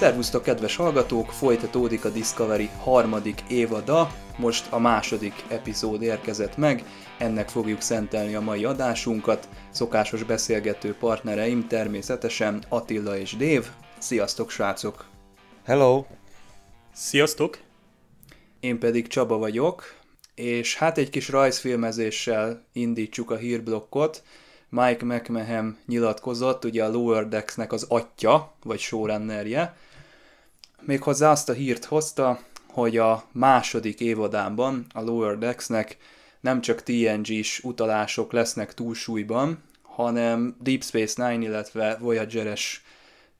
Szervusztok, kedves hallgatók! Folytatódik a Discovery harmadik évada, most a második epizód érkezett meg, ennek fogjuk szentelni a mai adásunkat. Szokásos beszélgető partnereim természetesen Attila és Dév. Sziasztok, srácok! Hello! Sziasztok! Én pedig Csaba vagyok, és hát egy kis rajzfilmezéssel indítsuk a hírblokkot. Mike McMahon nyilatkozott, ugye a Lower Decks-nek az atya, vagy showrunnerje, Méghozzá azt a hírt hozta, hogy a második évadában a Lower Decks-nek nem csak TNG-s utalások lesznek túlsúlyban, hanem Deep Space Nine, illetve Voyager-es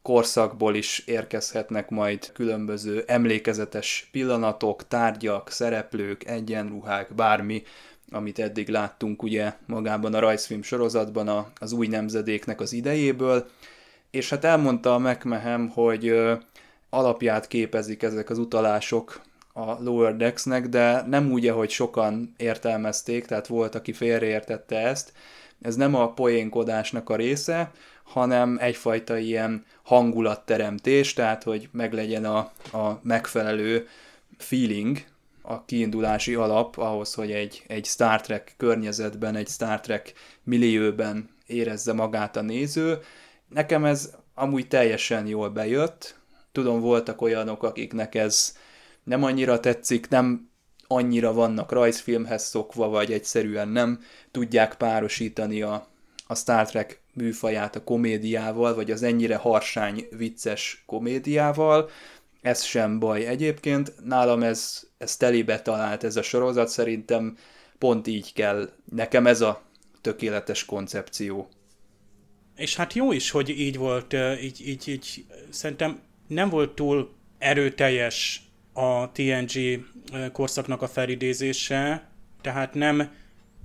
korszakból is érkezhetnek majd különböző emlékezetes pillanatok, tárgyak, szereplők, egyenruhák, bármi, amit eddig láttunk ugye magában a rajzfilm sorozatban az új nemzedéknek az idejéből, és hát elmondta a McMahon, hogy alapját képezik ezek az utalások a Lower Decks-nek, de nem úgy, ahogy sokan értelmezték, tehát volt, aki félreértette ezt. Ez nem a poénkodásnak a része, hanem egyfajta ilyen hangulatteremtés, tehát hogy meglegyen a, a megfelelő feeling, a kiindulási alap ahhoz, hogy egy, egy Star Trek környezetben, egy Star Trek millióben érezze magát a néző. Nekem ez amúgy teljesen jól bejött, Tudom, voltak olyanok, akiknek ez nem annyira tetszik, nem annyira vannak rajzfilmhez szokva, vagy egyszerűen nem tudják párosítani a, a Star Trek műfaját a komédiával, vagy az ennyire harsány, vicces komédiával. Ez sem baj egyébként. Nálam ez, ez telibe talált ez a sorozat, szerintem pont így kell. Nekem ez a tökéletes koncepció. És hát jó is, hogy így volt, így, így, így szerintem nem volt túl erőteljes a TNG korszaknak a felidézése, tehát nem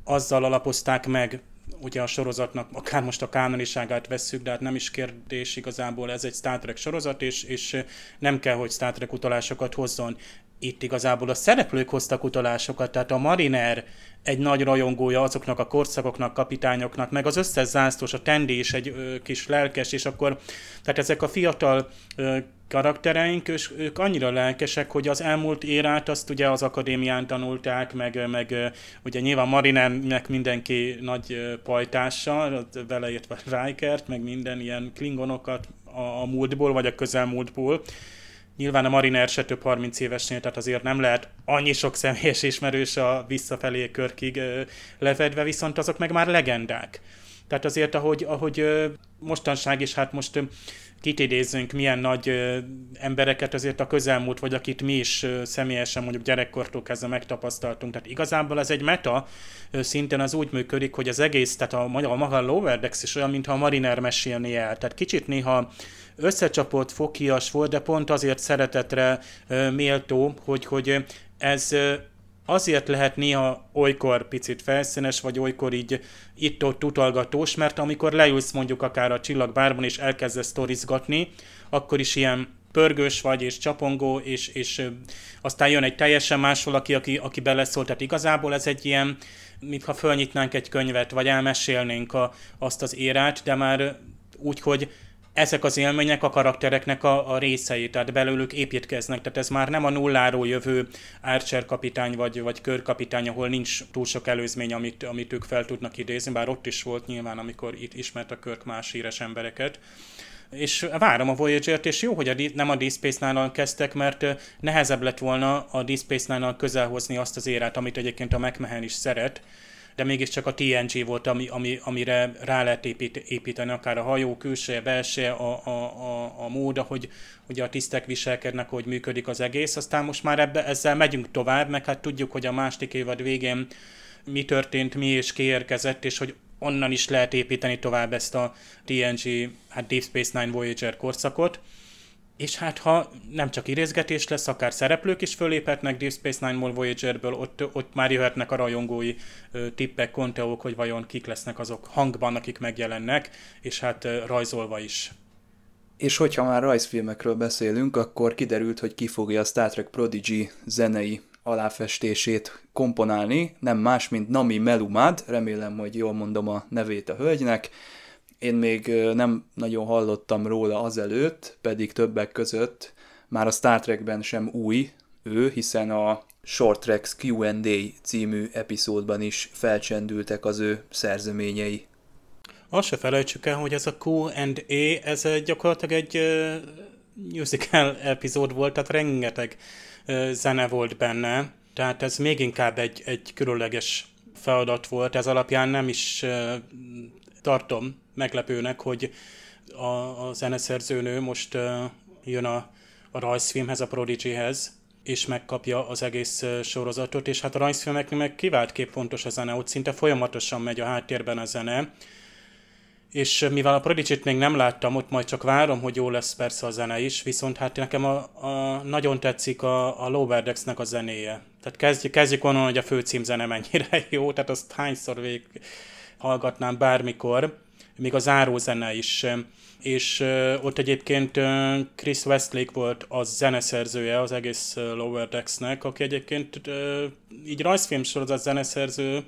azzal alapozták meg ugye a sorozatnak, akár most a kánoniságát vesszük, de hát nem is kérdés igazából, ez egy Star Trek sorozat, és, és nem kell, hogy Star Trek utalásokat hozzon itt igazából a szereplők hoztak utalásokat, tehát a Mariner egy nagy rajongója azoknak a korszakoknak, kapitányoknak, meg az összes zászlós, a Tendi is egy ö, kis lelkes, és akkor, tehát ezek a fiatal ö, karaktereink, és ők annyira lelkesek, hogy az elmúlt érát azt ugye az akadémián tanulták, meg, meg ugye nyilván Marinernek mindenki nagy pajtással, beleértve Rikert, meg minden ilyen klingonokat a, a múltból, vagy a közelmúltból, Nyilván a Mariner se több 30 évesnél, tehát azért nem lehet annyi sok személyes ismerős a visszafelé körkig lefedve, viszont azok meg már legendák. Tehát azért, ahogy, ahogy mostanság is, hát most kit idézzünk, milyen nagy embereket azért a közelmúlt, vagy akit mi is személyesen mondjuk gyerekkortól kezdve megtapasztaltunk. Tehát igazából ez egy meta szinten az úgy működik, hogy az egész, tehát a, a maga Lower Decks is olyan, mintha a Mariner mesélné el. Tehát kicsit néha összecsapott, fokias volt, de pont azért szeretetre méltó, hogy, hogy ez azért lehet néha olykor picit felszínes, vagy olykor így itt-ott utalgatós, mert amikor leülsz mondjuk akár a csillagbárban és elkezdesz sztorizgatni, akkor is ilyen pörgős vagy, és csapongó, és, és aztán jön egy teljesen más valaki, aki, aki beleszól. Tehát igazából ez egy ilyen, mintha fölnyitnánk egy könyvet, vagy elmesélnénk a, azt az érát, de már úgy, hogy ezek az élmények a karaktereknek a, a részei, tehát belőlük építkeznek, tehát ez már nem a nulláról jövő Archer kapitány vagy, vagy körkapitány, ahol nincs túl sok előzmény, amit, amit ők fel tudnak idézni, bár ott is volt nyilván, amikor itt ismert a Körk más híres embereket. És várom a Voyager-t, és jó, hogy a, nem a Deep Space Nine-nal kezdtek, mert nehezebb lett volna a Deep Space Nine-nal közelhozni azt az érát, amit egyébként a McMahon is szeret, de mégiscsak a TNG volt, ami, ami, amire rá lehet épít, építeni, akár a hajó külső, belső, a, a, a, a mód, ahogy ugye a tisztek viselkednek, hogy működik az egész. Aztán most már ebbe, ezzel megyünk tovább, meg hát tudjuk, hogy a második évad végén mi történt, mi és kiérkezett, és hogy onnan is lehet építeni tovább ezt a TNG, hát Deep Space Nine Voyager korszakot. És hát ha nem csak idézgetés lesz, akár szereplők is föléphetnek Deep Space Nine-ból, Voyager-ből, ott, ott már jöhetnek a rajongói ö, tippek, konteók, hogy vajon kik lesznek azok hangban, akik megjelennek, és hát ö, rajzolva is. És hogyha már rajzfilmekről beszélünk, akkor kiderült, hogy ki fogja a Star Trek Prodigy zenei aláfestését komponálni, nem más, mint Nami Melumad, remélem, hogy jól mondom a nevét a hölgynek. Én még nem nagyon hallottam róla azelőtt, pedig többek között már a Star Trekben sem új ő, hiszen a Short Tracks Q&A című epizódban is felcsendültek az ő szerzeményei. Azt se felejtsük el, hogy ez a Q&A, ez gyakorlatilag egy musical epizód volt, tehát rengeteg zene volt benne, tehát ez még inkább egy, egy különleges feladat volt, ez alapján nem is tartom meglepőnek, hogy a, a zeneszerzőnő most uh, jön a, a rajzfilmhez, a Prodigyhez, és megkapja az egész sorozatot, és hát a rajzfilmeknek meg kivált kép fontos a zene, ott szinte folyamatosan megy a háttérben a zene, és mivel a prodigy még nem láttam, ott majd csak várom, hogy jó lesz persze a zene is, viszont hát nekem a, a nagyon tetszik a, a Lower Decks-nek a zenéje. Tehát kezdjük, kezdjük onnan, hogy a főcímzene mennyire jó, tehát azt hányszor végig hallgatnám bármikor, még a zárózene is. És ott egyébként Chris Westlake volt a zeneszerzője az egész Lower Decks-nek, aki egyébként így rajzfilm sorozat zeneszerző,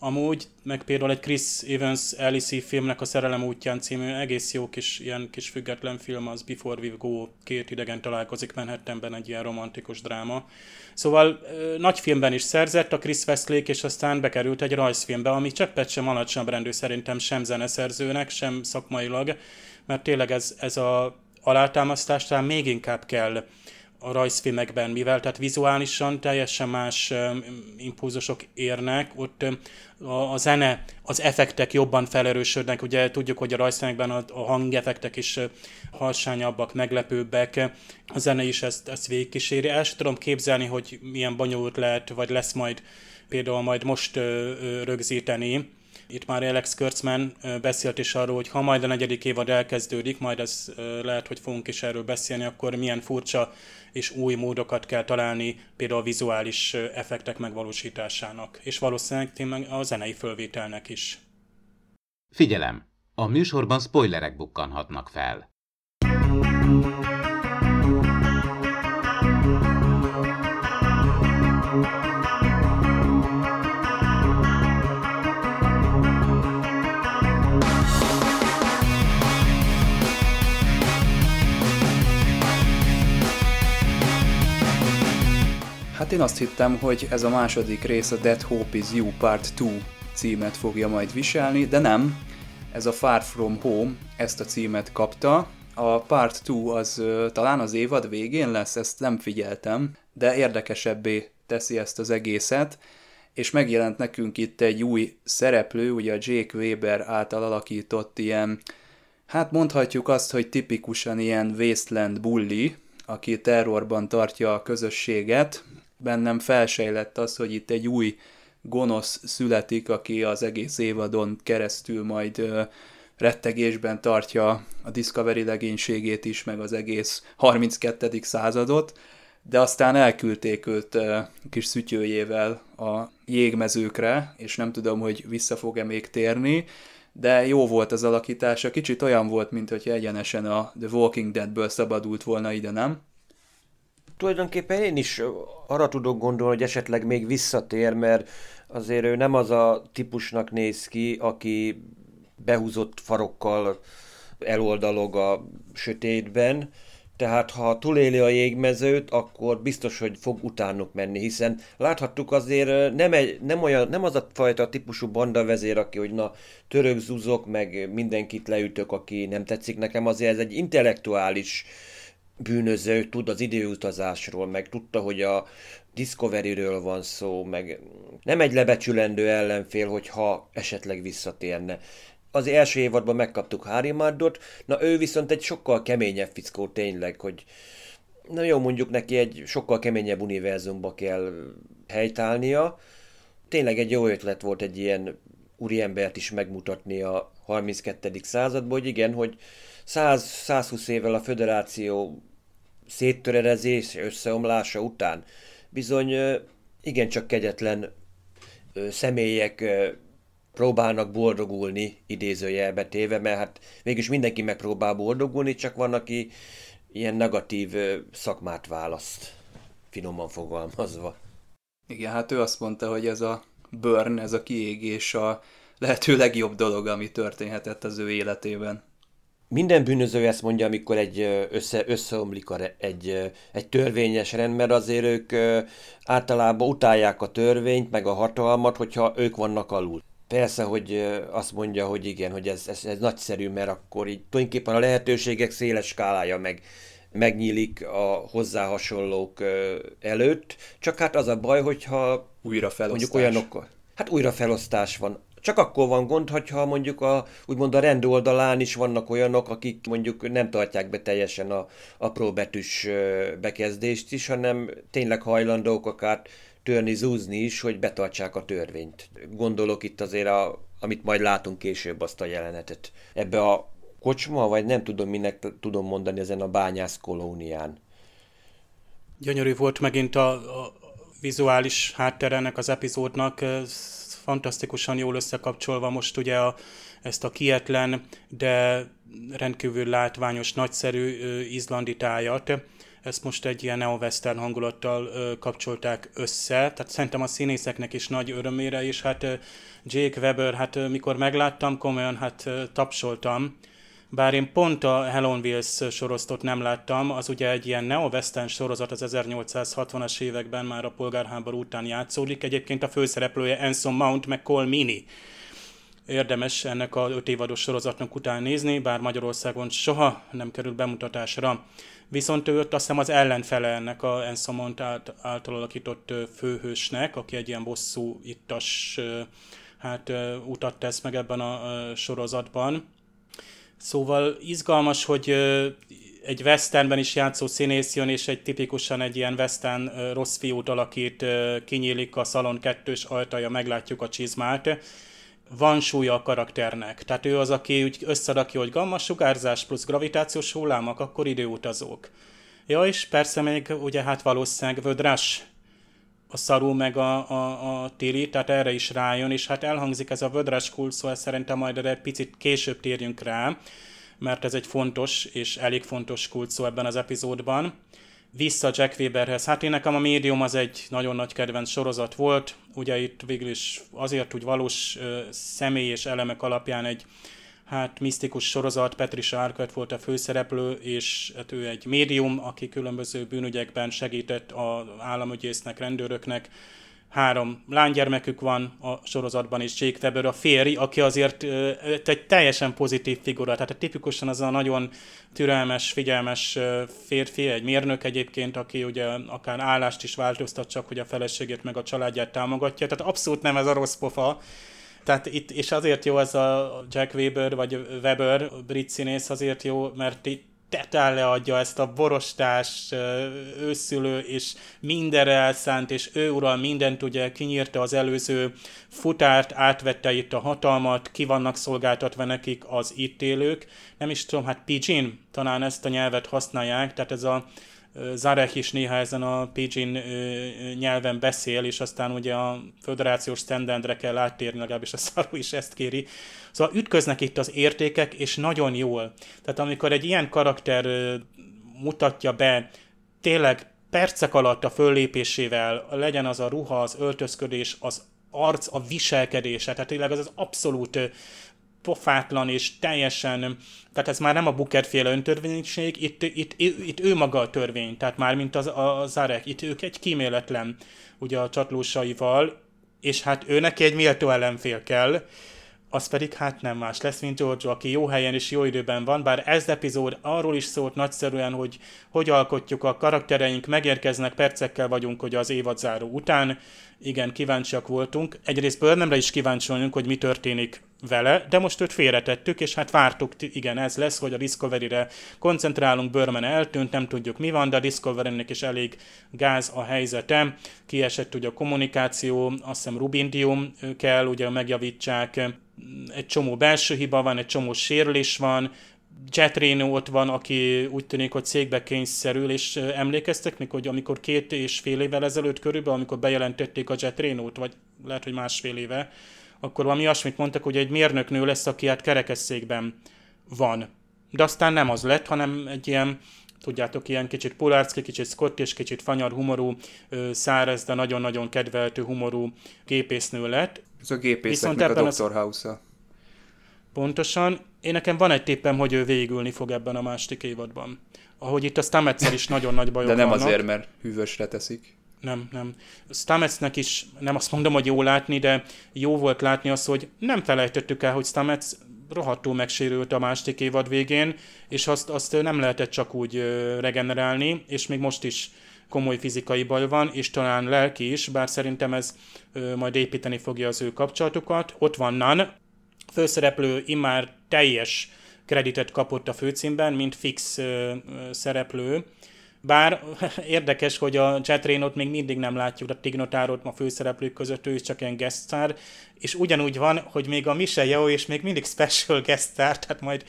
Amúgy, meg például egy Chris Evans Alice filmnek a Szerelem útján című egész jó kis, ilyen kis független film, az Before We Go, két idegen találkozik Manhattanben, egy ilyen romantikus dráma. Szóval nagy filmben is szerzett a Chris Westlake, és aztán bekerült egy rajzfilmbe, ami cseppet sem alacsonyabb rendű szerintem sem zeneszerzőnek, sem szakmailag, mert tényleg ez, ez a alátámasztás talán még inkább kell a rajzfilmekben, mivel tehát vizuálisan teljesen más impulzusok érnek, ott a, a zene, az effektek jobban felerősödnek, ugye tudjuk, hogy a rajzfilmekben a, a hangeffektek is halsányabbak, meglepőbbek, a zene is ezt, ezt végigkíséri. El sem tudom képzelni, hogy milyen bonyolult lehet, vagy lesz majd például majd most ö, rögzíteni, itt már Alex Kurtzman beszélt is arról, hogy ha majd a negyedik évad elkezdődik, majd ez lehet, hogy fogunk is erről beszélni, akkor milyen furcsa és új módokat kell találni például a vizuális effektek megvalósításának, és valószínűleg tényleg a zenei fölvételnek is. Figyelem! A műsorban spoilerek bukkanhatnak fel. Hát én azt hittem, hogy ez a második rész a Dead Hope is You Part 2 címet fogja majd viselni, de nem. Ez a Far From Home ezt a címet kapta. A Part 2 az talán az évad végén lesz, ezt nem figyeltem, de érdekesebbé teszi ezt az egészet, és megjelent nekünk itt egy új szereplő, ugye a Jake Weber által alakított ilyen, hát mondhatjuk azt, hogy tipikusan ilyen Wasteland bully, aki terrorban tartja a közösséget, bennem felsejlett az, hogy itt egy új gonosz születik, aki az egész évadon keresztül majd rettegésben tartja a Discovery legénységét is, meg az egész 32. századot, de aztán elküldték őt kis szütyőjével a jégmezőkre, és nem tudom, hogy vissza fog-e még térni, de jó volt az alakítása, kicsit olyan volt, mint hogy egyenesen a The Walking Deadből szabadult volna ide, nem? Tulajdonképpen én is arra tudok gondolni, hogy esetleg még visszatér, mert azért ő nem az a típusnak néz ki, aki behúzott farokkal eloldalog a sötétben, tehát ha túléli a jégmezőt, akkor biztos, hogy fog utánuk menni, hiszen láthattuk azért nem, egy, nem, olyan, nem az a fajta típusú banda vezér, aki, hogy na török zuzok, meg mindenkit leütök, aki nem tetszik nekem, azért ez egy intellektuális bűnöző, tud az időutazásról, meg tudta, hogy a Discovery-ről van szó, meg nem egy lebecsülendő ellenfél, hogyha esetleg visszatérne. Az első évadban megkaptuk Harry Mardot, na ő viszont egy sokkal keményebb fickó tényleg, hogy na jó, mondjuk neki egy sokkal keményebb univerzumba kell helytálnia. Tényleg egy jó ötlet volt egy ilyen úriembert is megmutatni a 32. században, hogy igen, hogy 100-120 évvel a föderáció széttörerezés, összeomlása után bizony igencsak kegyetlen személyek próbálnak boldogulni, idézőjelbe téve, mert hát mégis mindenki megpróbál boldogulni, csak van, aki ilyen negatív szakmát választ, finoman fogalmazva. Igen, hát ő azt mondta, hogy ez a burn, ez a kiégés a lehető legjobb dolog, ami történhetett az ő életében. Minden bűnöző ezt mondja, amikor egy össze, összeomlik a, egy, egy törvényes rend, mert azért ők általában utálják a törvényt, meg a hatalmat, hogyha ők vannak alul. Persze, hogy azt mondja, hogy igen, hogy ez, ez, ez nagyszerű, mert akkor így tulajdonképpen a lehetőségek széles skálája meg, megnyílik a hozzá hasonlók előtt, csak hát az a baj, hogyha újra mondjuk olyanokkal, hát újra felosztás van. Csak akkor van gond, hogyha mondjuk a, úgymond a rend oldalán is vannak olyanok, akik mondjuk nem tartják be teljesen a próbetűs bekezdést is, hanem tényleg hajlandók akár törni, zúzni is, hogy betartsák a törvényt. Gondolok itt azért, a, amit majd látunk később azt a jelenetet. Ebbe a kocsma, vagy nem tudom, minek tudom mondani ezen a bányász kolónián. Gyönyörű volt megint a, a vizuális hátterenek az epizódnak, fantasztikusan jól összekapcsolva most ugye a, ezt a kietlen, de rendkívül látványos, nagyszerű izlandi tájat. Ezt most egy ilyen neo-western hangulattal kapcsolták össze, tehát szerintem a színészeknek is nagy örömére, és hát ö, Jake Weber, hát mikor megláttam, komolyan hát tapsoltam, bár én pont a Hell on sorozatot nem láttam, az ugye egy ilyen neo-western sorozat az 1860-as években már a polgárháború után játszódik. Egyébként a főszereplője Anson Mount, meg Cole Meany. Érdemes ennek a öt évados sorozatnak után nézni, bár Magyarországon soha nem került bemutatásra. Viszont ő azt hiszem az ellenfele ennek a Anson Mount által alakított főhősnek, aki egy ilyen bosszú ittas hát utat tesz meg ebben a sorozatban Szóval izgalmas, hogy egy westernben is játszó színész jön, és egy tipikusan egy ilyen western rossz fiút alakít, kinyílik a szalon kettős ajtaja, meglátjuk a csizmát. Van súlya a karakternek. Tehát ő az, aki úgy összerakja, hogy gamma sugárzás plusz gravitációs hullámok, akkor időutazók. Ja, és persze még ugye hát valószínűleg vödrás a szarú meg a, a, a tiri, tehát erre is rájön, és hát elhangzik ez a vödres kult, szóval szerintem majd erre picit később térjünk rá, mert ez egy fontos és elég fontos kult szó ebben az epizódban. Vissza Jack Weberhez. Hát én nekem a médium az egy nagyon nagy kedvenc sorozat volt, ugye itt végül is azért úgy valós ö, személy és elemek alapján egy hát misztikus sorozat, Patricia Arquette volt a főszereplő, és hát ő egy médium, aki különböző bűnügyekben segített az államügyésznek, rendőröknek. Három lánygyermekük van a sorozatban, és Jake Weber a férj, aki azért egy teljesen pozitív figura, tehát tipikusan az a nagyon türelmes, figyelmes férfi, egy mérnök egyébként, aki ugye akár állást is változtat, csak hogy a feleségét meg a családját támogatja, tehát abszolút nem ez a rossz pofa, tehát itt, és azért jó ez a Jack Weber, vagy Weber, brit színész azért jó, mert itt tetán leadja ezt a borostás, őszülő, és mindenre elszánt, és ő ural mindent ugye kinyírta az előző futárt, átvette itt a hatalmat, ki vannak szolgáltatva nekik az itt élők. Nem is tudom, hát Pidgin, talán ezt a nyelvet használják, tehát ez a Zarek is néha ezen a Pidgin nyelven beszél, és aztán ugye a föderációs standardre kell áttérni, legalábbis a Szaru is ezt kéri. Szóval ütköznek itt az értékek, és nagyon jól. Tehát amikor egy ilyen karakter mutatja be tényleg percek alatt a föllépésével, legyen az a ruha, az öltözködés, az arc, a viselkedése, tehát tényleg az az abszolút pofátlan és teljesen, tehát ez már nem a Booker féle öntörvénység, itt, itt, itt, ő maga a törvény, tehát már mint az, a Zarek, itt ők egy kíméletlen, ugye a csatlósaival, és hát ő neki egy méltó ellenfél kell, az pedig hát nem más lesz, mint Giorgio, aki jó helyen és jó időben van, bár ez epizód arról is szólt nagyszerűen, hogy hogy alkotjuk a karaktereink, megérkeznek, percekkel vagyunk, hogy az évad záró után, igen, kíváncsiak voltunk. Egyrészt Burnhamre is kíváncsi vagyunk, hogy mi történik vele, de most őt félretettük, és hát vártuk, igen, ez lesz, hogy a Discovery-re koncentrálunk, Börmen eltűnt, nem tudjuk mi van, de a Discovery-nek is elég gáz a helyzete. Kiesett ugye a kommunikáció, azt hiszem Rubindium kell, ugye megjavítsák, egy csomó belső hiba van, egy csomó sérülés van, Jet Reno ott van, aki úgy tűnik, hogy székbe kényszerül, és emlékeztek még, hogy amikor két és fél évvel ezelőtt körülbelül, amikor bejelentették a Jet Reno-t, vagy lehet, hogy másfél éve, akkor valami olyasmit mondtak, hogy egy mérnöknő lesz, aki hát kerekesszékben van. De aztán nem az lett, hanem egy ilyen, tudjátok, ilyen kicsit polárszki, kicsit Scott és kicsit fanyar humorú, száraz, de nagyon-nagyon kedveltő humorú gépésznő lett. Ez a gépészeknek a Dr. House-a. Pontosan. Én nekem van egy tippem, hogy ő végülni fog ebben a második évadban. Ahogy itt a Stametszel is nagyon nagy bajok De nem vannak. azért, mert hűvösre teszik. Nem, nem. Stametsnek is nem azt mondom, hogy jó látni, de jó volt látni azt, hogy nem felejtettük el, hogy Stamets rohadtul megsérült a második évad végén, és azt, azt nem lehetett csak úgy regenerálni, és még most is komoly fizikai baj van, és talán lelki is, bár szerintem ez majd építeni fogja az ő kapcsolatukat. Ott van Nan, főszereplő immár teljes kreditet kapott a főcímben, mint fix szereplő, bár érdekes, hogy a Jet Raynot még mindig nem látjuk, a Tignotárot ma főszereplők között, ő is csak ilyen guest star, és ugyanúgy van, hogy még a Michelle Yeoh és még mindig special guest star, tehát majd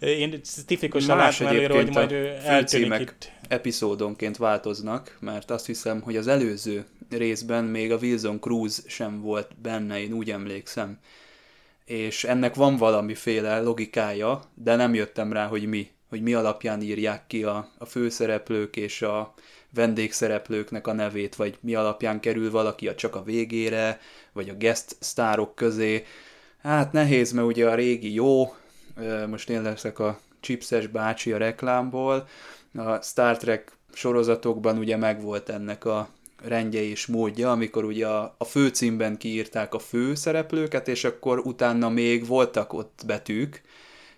én tipikusan látom előre, hogy majd eltűnik itt. epizódonként változnak, mert azt hiszem, hogy az előző részben még a Wilson Cruz sem volt benne, én úgy emlékszem. És ennek van valamiféle logikája, de nem jöttem rá, hogy mi hogy mi alapján írják ki a, a főszereplők és a vendégszereplőknek a nevét, vagy mi alapján kerül valaki a csak a végére, vagy a guest sztárok közé. Hát nehéz, mert ugye a régi jó, most én leszek a chipses bácsi a reklámból, a Star Trek sorozatokban ugye megvolt ennek a rendje és módja, amikor ugye a, a főcímben kiírták a főszereplőket, és akkor utána még voltak ott betűk,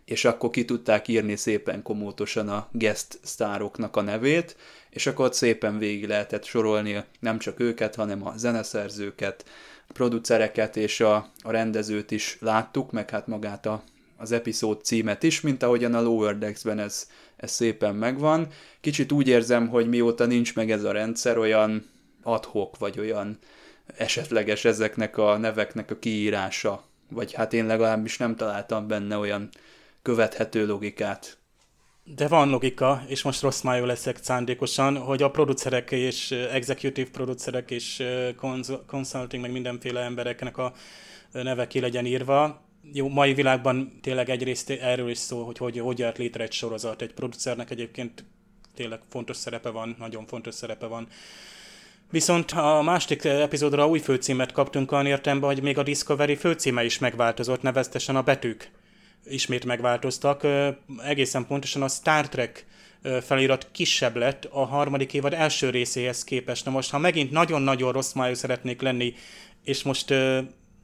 és akkor ki tudták írni szépen komótosan a guest sztároknak a nevét, és akkor ott szépen végig lehetett sorolni nem csak őket, hanem a zeneszerzőket, a producereket és a, a rendezőt is láttuk, meg hát magát a, az epizód címet is, mint ahogyan a Lower Decks-ben ez, ez szépen megvan. Kicsit úgy érzem, hogy mióta nincs meg ez a rendszer, olyan adhok, vagy olyan esetleges ezeknek a neveknek a kiírása. Vagy hát én legalábbis nem találtam benne olyan követhető logikát. De van logika, és most rossz májú leszek szándékosan, hogy a producerek és executive producerek és consulting, meg mindenféle embereknek a neve ki legyen írva. Jó, mai világban tényleg egyrészt erről is szó, hogy hogy, hogy jött létre egy sorozat. Egy producernek egyébként tényleg fontos szerepe van, nagyon fontos szerepe van. Viszont a másik epizódra új főcímet kaptunk olyan értelemben, hogy még a Discovery főcíme is megváltozott, neveztesen a betűk ismét megváltoztak. Egészen pontosan a Star Trek felirat kisebb lett a harmadik évad első részéhez képest. Na most, ha megint nagyon-nagyon rossz májú szeretnék lenni, és most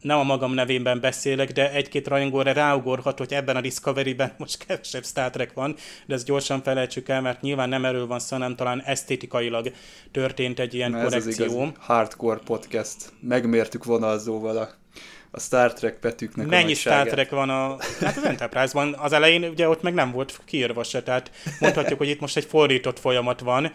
nem a magam nevében beszélek, de egy-két rajongóra ráugorhat, hogy ebben a Discovery-ben most kevesebb Star Trek van, de ezt gyorsan felejtsük el, mert nyilván nem erről van szó, hanem talán esztétikailag történt egy ilyen Na korrekció. Ez az igazi hardcore podcast. Megmértük vonalzóval a a Star Trek betűknek Mennyi a Star Trek van a... Hát az Enterprise-ban az elején ugye ott meg nem volt kiírva se, tehát mondhatjuk, hogy itt most egy fordított folyamat van.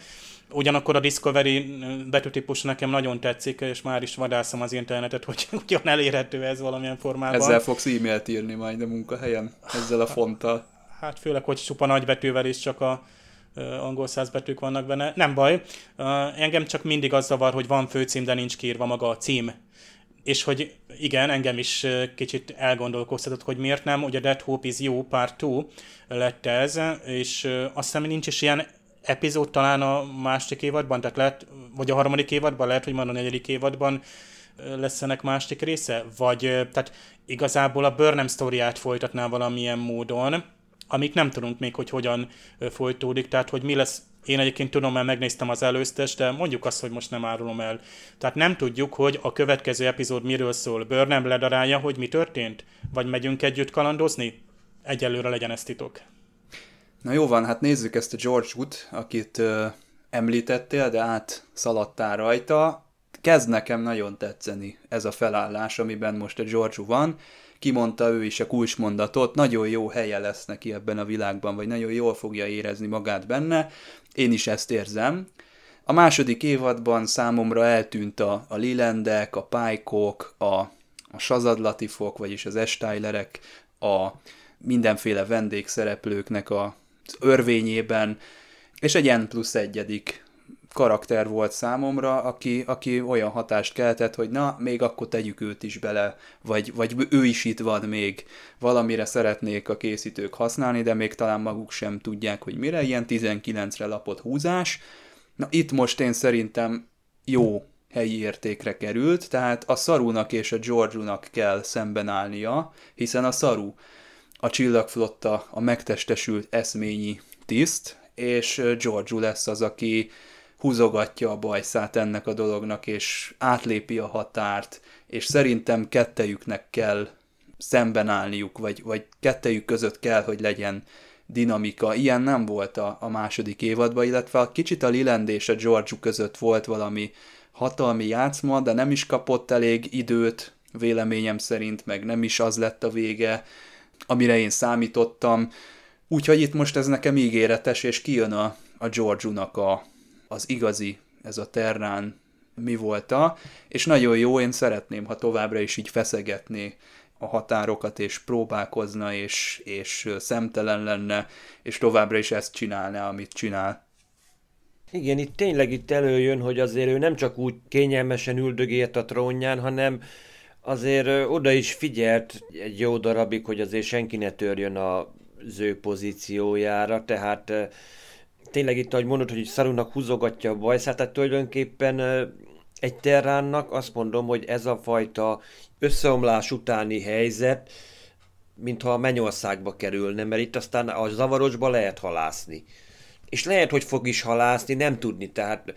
Ugyanakkor a Discovery betűtípus nekem nagyon tetszik, és már is vadászom az internetet, hogy ugyan elérhető ez valamilyen formában. Ezzel fogsz e-mailt írni majd a munkahelyen, ezzel a fonttal. Hát főleg, hogy csupa nagybetűvel is csak a angol száz betűk vannak benne. Nem baj, engem csak mindig az zavar, hogy van főcím, de nincs kiírva maga a cím és hogy igen, engem is kicsit elgondolkoztatott, hogy miért nem, ugye Dead Hope is You Part 2 lett ez, és azt hiszem, nincs is ilyen epizód talán a második évadban, tehát lehet, vagy a harmadik évadban, lehet, hogy már a negyedik évadban lesz ennek másik része, vagy tehát igazából a Burnham sztoriát folytatná valamilyen módon, amit nem tudunk még, hogy hogyan folytódik, tehát hogy mi lesz én egyébként tudom, mert megnéztem az előztes, de mondjuk azt, hogy most nem árulom el. Tehát nem tudjuk, hogy a következő epizód miről szól. Bőr nem ledarálja, hogy mi történt? Vagy megyünk együtt kalandozni? Egyelőre legyen ez titok. Na jó van, hát nézzük ezt a George Wood, akit ö, említettél, de átszaladtál rajta. Kezd nekem nagyon tetszeni ez a felállás, amiben most a George van kimondta ő is a kulcsmondatot, nagyon jó helye lesz neki ebben a világban, vagy nagyon jól fogja érezni magát benne. Én is ezt érzem. A második évadban számomra eltűnt a, a Lilendek, a Pálykok, a, a Sazadlatifok, vagyis az Estájlerek, a mindenféle vendégszereplőknek a, örvényében, és egy N plusz egyedik karakter volt számomra, aki, aki olyan hatást keltett, hogy na, még akkor tegyük őt is bele, vagy, vagy ő is itt van még, valamire szeretnék a készítők használni, de még talán maguk sem tudják, hogy mire, ilyen 19-re lapot húzás. Na itt most én szerintem jó helyi értékre került, tehát a Szarunak és a Georgiunak kell szemben állnia, hiszen a Szaru a csillagflotta a megtestesült eszményi tiszt, és Georgiou lesz az, aki húzogatja a bajszát ennek a dolognak, és átlépi a határt, és szerintem kettejüknek kell szemben állniuk, vagy, vagy kettejük között kell, hogy legyen dinamika. Ilyen nem volt a, a második évadban, illetve a kicsit a Liland és a Georgiou között volt valami hatalmi játszma, de nem is kapott elég időt, véleményem szerint, meg nem is az lett a vége, amire én számítottam. Úgyhogy itt most ez nekem ígéretes, és kijön a, a Georgiou-nak a, az igazi, ez a Terrán mi volta, és nagyon jó, én szeretném, ha továbbra is így feszegetné a határokat, és próbálkozna, és, és szemtelen lenne, és továbbra is ezt csinálná, amit csinál. Igen, itt tényleg itt előjön, hogy azért ő nem csak úgy kényelmesen üldögélt a trónján, hanem azért oda is figyelt egy jó darabig, hogy azért senki ne törjön az ő pozíciójára, tehát tényleg itt, ahogy mondod, hogy Szarunak húzogatja a bajszát, tehát tulajdonképpen egy terránnak azt mondom, hogy ez a fajta összeomlás utáni helyzet, mintha a mennyországba kerülne, mert itt aztán a zavarosba lehet halászni. És lehet, hogy fog is halászni, nem tudni, tehát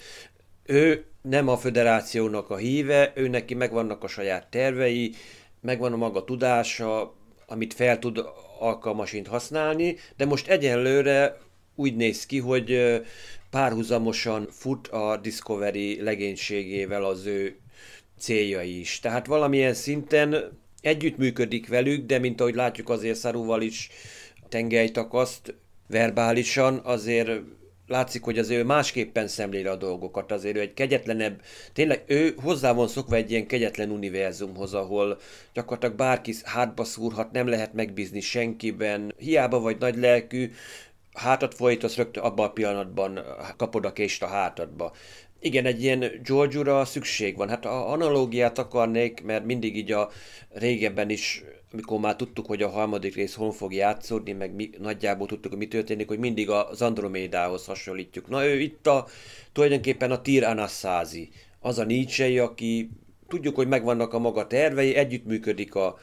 ő nem a föderációnak a híve, ő neki megvannak a saját tervei, megvan a maga tudása, amit fel tud alkalmasint használni, de most egyenlőre úgy néz ki, hogy párhuzamosan fut a Discovery legénységével az ő céljai is. Tehát valamilyen szinten együttműködik velük, de mint ahogy látjuk azért Szaruval is tengelytakaszt verbálisan, azért látszik, hogy azért ő másképpen szemlél a dolgokat, azért ő egy kegyetlenebb, tényleg ő hozzá van szokva egy ilyen kegyetlen univerzumhoz, ahol gyakorlatilag bárki hátba szúrhat, nem lehet megbízni senkiben, hiába vagy nagy lelkű, hátat folytasz, rögtön abban a pillanatban kapod a kést a hátadba. Igen, egy ilyen George-ra szükség van. Hát a analógiát akarnék, mert mindig így a régebben is, amikor már tudtuk, hogy a harmadik rész hol fog játszódni, meg mi, nagyjából tudtuk, hogy mi történik, hogy mindig az Andromédához hasonlítjuk. Na ő itt a, tulajdonképpen a Tir Anassazi, az a Nietzsche, aki tudjuk, hogy megvannak a maga tervei, együttműködik a,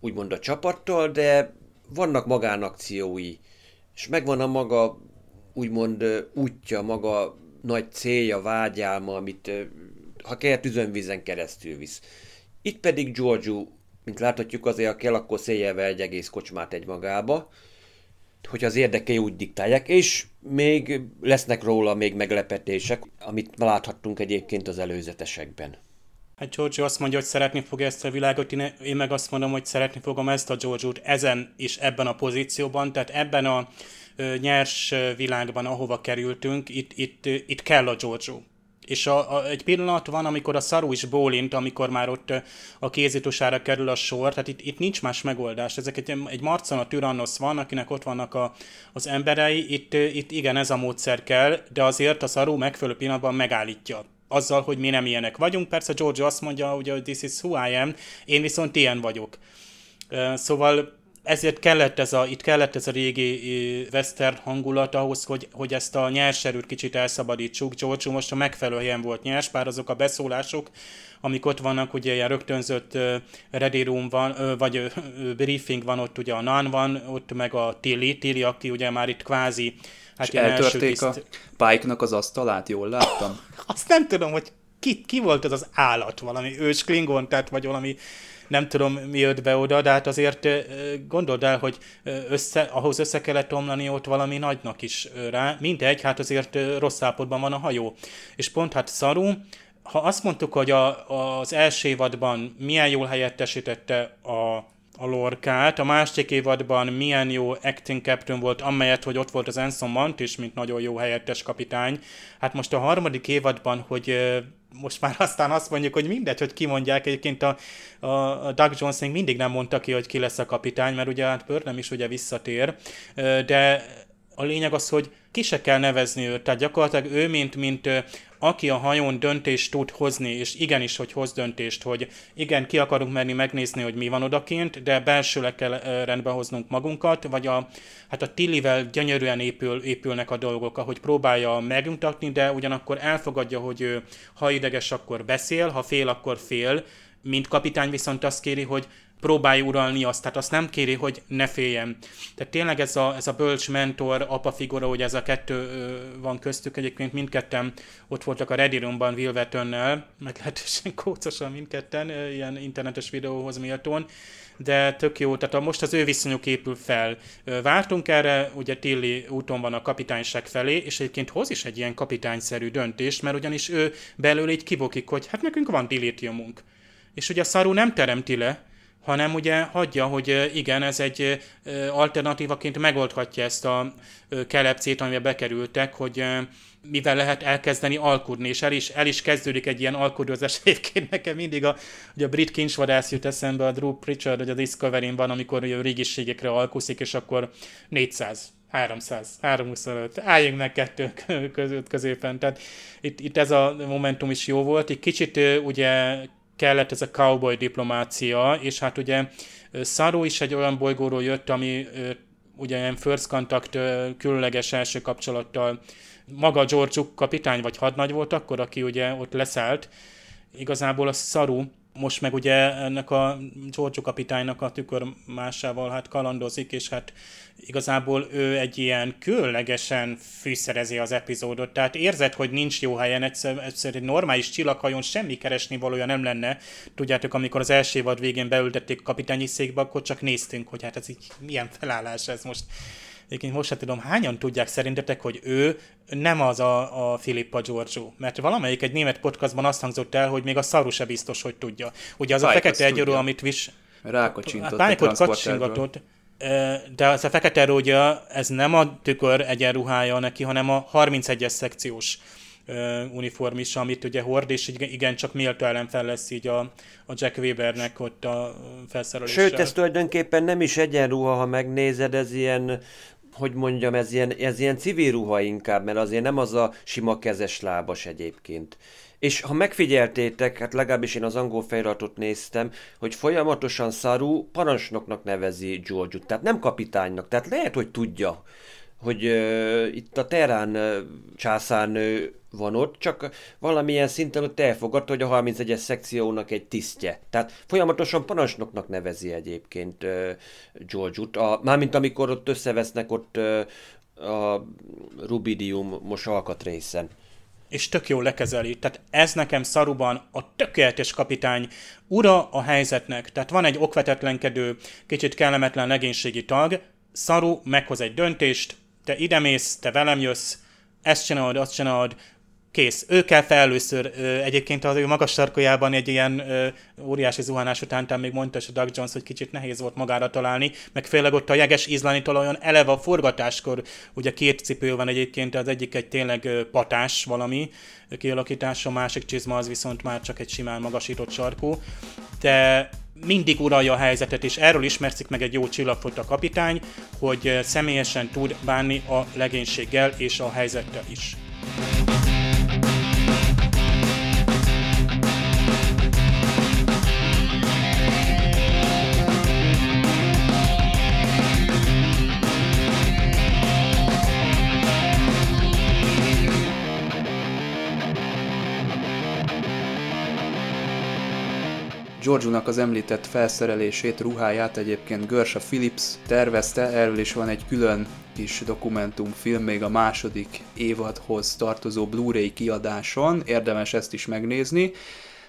úgymond a csapattal, de vannak magánakciói és megvan a maga úgymond útja, maga nagy célja, vágyálma, amit ha kell tüzönvízen keresztül visz. Itt pedig Giorgio, mint láthatjuk, azért kell, akkor széljelve egy egész kocsmát egy magába, hogy az érdekei úgy diktálják, és még lesznek róla még meglepetések, amit láthattunk egyébként az előzetesekben. Hát Giorgio azt mondja, hogy szeretni fogja ezt a világot, én meg azt mondom, hogy szeretni fogom ezt a Giorgio-t ezen és ebben a pozícióban, tehát ebben a nyers világban, ahova kerültünk, itt, itt, itt kell a Giorgio. És a, a, egy pillanat van, amikor a szaru is bólint, amikor már ott a kézitusára kerül a sor, tehát itt, itt nincs más megoldás. Ezek egy, egy a Tyrannos van, akinek ott vannak a, az emberei, itt, itt igen, ez a módszer kell, de azért a szaru megfelelő pillanatban megállítja azzal, hogy mi nem ilyenek vagyunk. Persze George azt mondja, hogy this is who I am, én viszont ilyen vagyok. Szóval ezért kellett ez a, itt kellett ez a régi western hangulat ahhoz, hogy, hogy ezt a nyerserőt kicsit elszabadítsuk. George most a megfelelő helyen volt nyers, bár azok a beszólások, amik ott vannak, ugye ilyen rögtönzött uh, ready room van, uh, vagy uh, briefing van, ott ugye a NAN van, ott meg a Tilly, Tilly, aki ugye már itt kvázi Hát és eltörték a Pike-nak az asztalát, jól láttam? Azt nem tudom, hogy ki, ki volt az az állat, valami ős Klingon, tehát vagy valami nem tudom mi jött be oda, de hát azért gondold el, hogy össze, ahhoz össze kellett omlani ott valami nagynak is rá. Mindegy, hát azért rossz állapotban van a hajó. És pont hát szarú, ha azt mondtuk, hogy a, az első évadban milyen jól helyettesítette a, a lorkát. A másik évadban milyen jó acting captain volt, amelyet, hogy ott volt az Anson Mant is, mint nagyon jó helyettes kapitány. Hát most a harmadik évadban, hogy most már aztán azt mondjuk, hogy mindegy, hogy kimondják, egyébként a, a Doug Jones még mindig nem mondta ki, hogy ki lesz a kapitány, mert ugye hát Burnham is ugye visszatér, de a lényeg az, hogy ki se kell nevezni őt, tehát gyakorlatilag ő, mint, mint aki a hajón döntést tud hozni, és igenis, hogy hoz döntést, hogy igen, ki akarunk menni megnézni, hogy mi van odakint, de belsőleg kell rendbe hoznunk magunkat, vagy a, hát a Tillivel gyönyörűen épül, épülnek a dolgok, ahogy próbálja megmutatni, de ugyanakkor elfogadja, hogy ő, ha ideges, akkor beszél, ha fél, akkor fél, mint kapitány viszont azt kéri, hogy próbálj uralni azt, tehát azt nem kéri, hogy ne féljem. Tehát tényleg ez a, ez a bölcs mentor, apa figura, hogy ez a kettő van köztük, egyébként mindketten ott voltak a Ready Room-ban Wilvetönnel, meglehetősen kócosan mindketten, ilyen internetes videóhoz méltón, de tök jó, tehát a, most az ő viszonyuk épül fel. Vártunk erre, ugye Tilly úton van a kapitányság felé, és egyébként hoz is egy ilyen kapitányszerű döntést, mert ugyanis ő belőle így kibokik, hogy hát nekünk van dilitiumunk. És ugye a Saru nem teremti le, hanem ugye hagyja, hogy igen, ez egy alternatívaként megoldhatja ezt a kelepcét, amivel bekerültek, hogy mivel lehet elkezdeni alkudni, és el is, el is kezdődik egy ilyen alkudozás. Egyébként nekem mindig a, ugye a brit kincsvadász jut eszembe, a Drew Pritchard, hogy a discovery van, amikor ugye a régiségekre alkuszik, és akkor 400, 300, 325, álljunk meg kettő között középen. Tehát itt, itt ez a momentum is jó volt. Egy kicsit ugye kellett ez a cowboy diplomácia, és hát ugye Szaró is egy olyan bolygóról jött, ami ugye ilyen first contact különleges első kapcsolattal maga George kapitány vagy hadnagy volt akkor, aki ugye ott leszállt. Igazából a Szaru most meg ugye ennek a Giorgio kapitánynak a tükör másával hát kalandozik, és hát igazából ő egy ilyen különlegesen fűszerezi az epizódot, tehát érzed, hogy nincs jó helyen, egyszer, egyszer egy normális csillaghajón semmi keresni valója nem lenne. Tudjátok, amikor az első évad végén beültették a kapitányi székbe, akkor csak néztünk, hogy hát ez így milyen felállás ez most Egyébként most sem tudom, hányan tudják szerintetek, hogy ő nem az a, a Filippa Giorgio? Mert valamelyik egy német podcastban azt hangzott el, hogy még a szaru se biztos, hogy tudja. Ugye az Pike a fekete egyorú, amit vis... Rákacsintott a, a kacsingatott, de az a fekete rógya, ez nem a tükör egyenruhája neki, hanem a 31-es szekciós uniform is, amit ugye hord, és igen, csak méltó ellenfel lesz így a, a Jack Webernek ott a felszereléssel. Sőt, ez tulajdonképpen nem is egyenruha, ha megnézed, ez ilyen hogy mondjam, ez ilyen, ez ilyen civil ruha inkább, mert azért nem az a sima kezes lábas egyébként. És ha megfigyeltétek, hát legalábbis én az angol fejratot néztem, hogy folyamatosan Saru parancsnoknak nevezi george tehát nem kapitánynak, tehát lehet, hogy tudja, hogy uh, itt a Terán uh, császárnő van ott, csak valamilyen szinten ott elfogadta, hogy a 31-es szekciónak egy tisztje. Tehát folyamatosan parancsnoknak nevezi egyébként uh, George-ut. A, mármint amikor ott összevesznek ott uh, a Rubidium most alkatrészen. És tök jól lekezeli. Tehát ez nekem szaruban a tökéletes kapitány ura a helyzetnek. Tehát van egy okvetetlenkedő, kicsit kellemetlen legénységi tag, Szaru meghoz egy döntést, te idemész, te velem jössz, ezt csinálod, azt csinálod, kész. Ő kell fel először. Egyébként az ő magas sarkójában egy ilyen óriási zuhanás után még mondta a Doug Jones, hogy kicsit nehéz volt magára találni, meg főleg ott a jeges izlani talajon eleve a forgatáskor, ugye két cipő van egyébként, az egyik egy tényleg patás valami kialakítása, a másik csizma az viszont már csak egy simán magasított sarkú, de mindig uralja a helyzetet, és erről ismerszik meg egy jó csillagfot kapitány, hogy személyesen tud bánni a legénységgel és a helyzettel is. Georgiunak az említett felszerelését, ruháját egyébként Gersha Phillips tervezte, erről is van egy külön kis dokumentumfilm még a második évadhoz tartozó Blu-ray kiadáson, érdemes ezt is megnézni.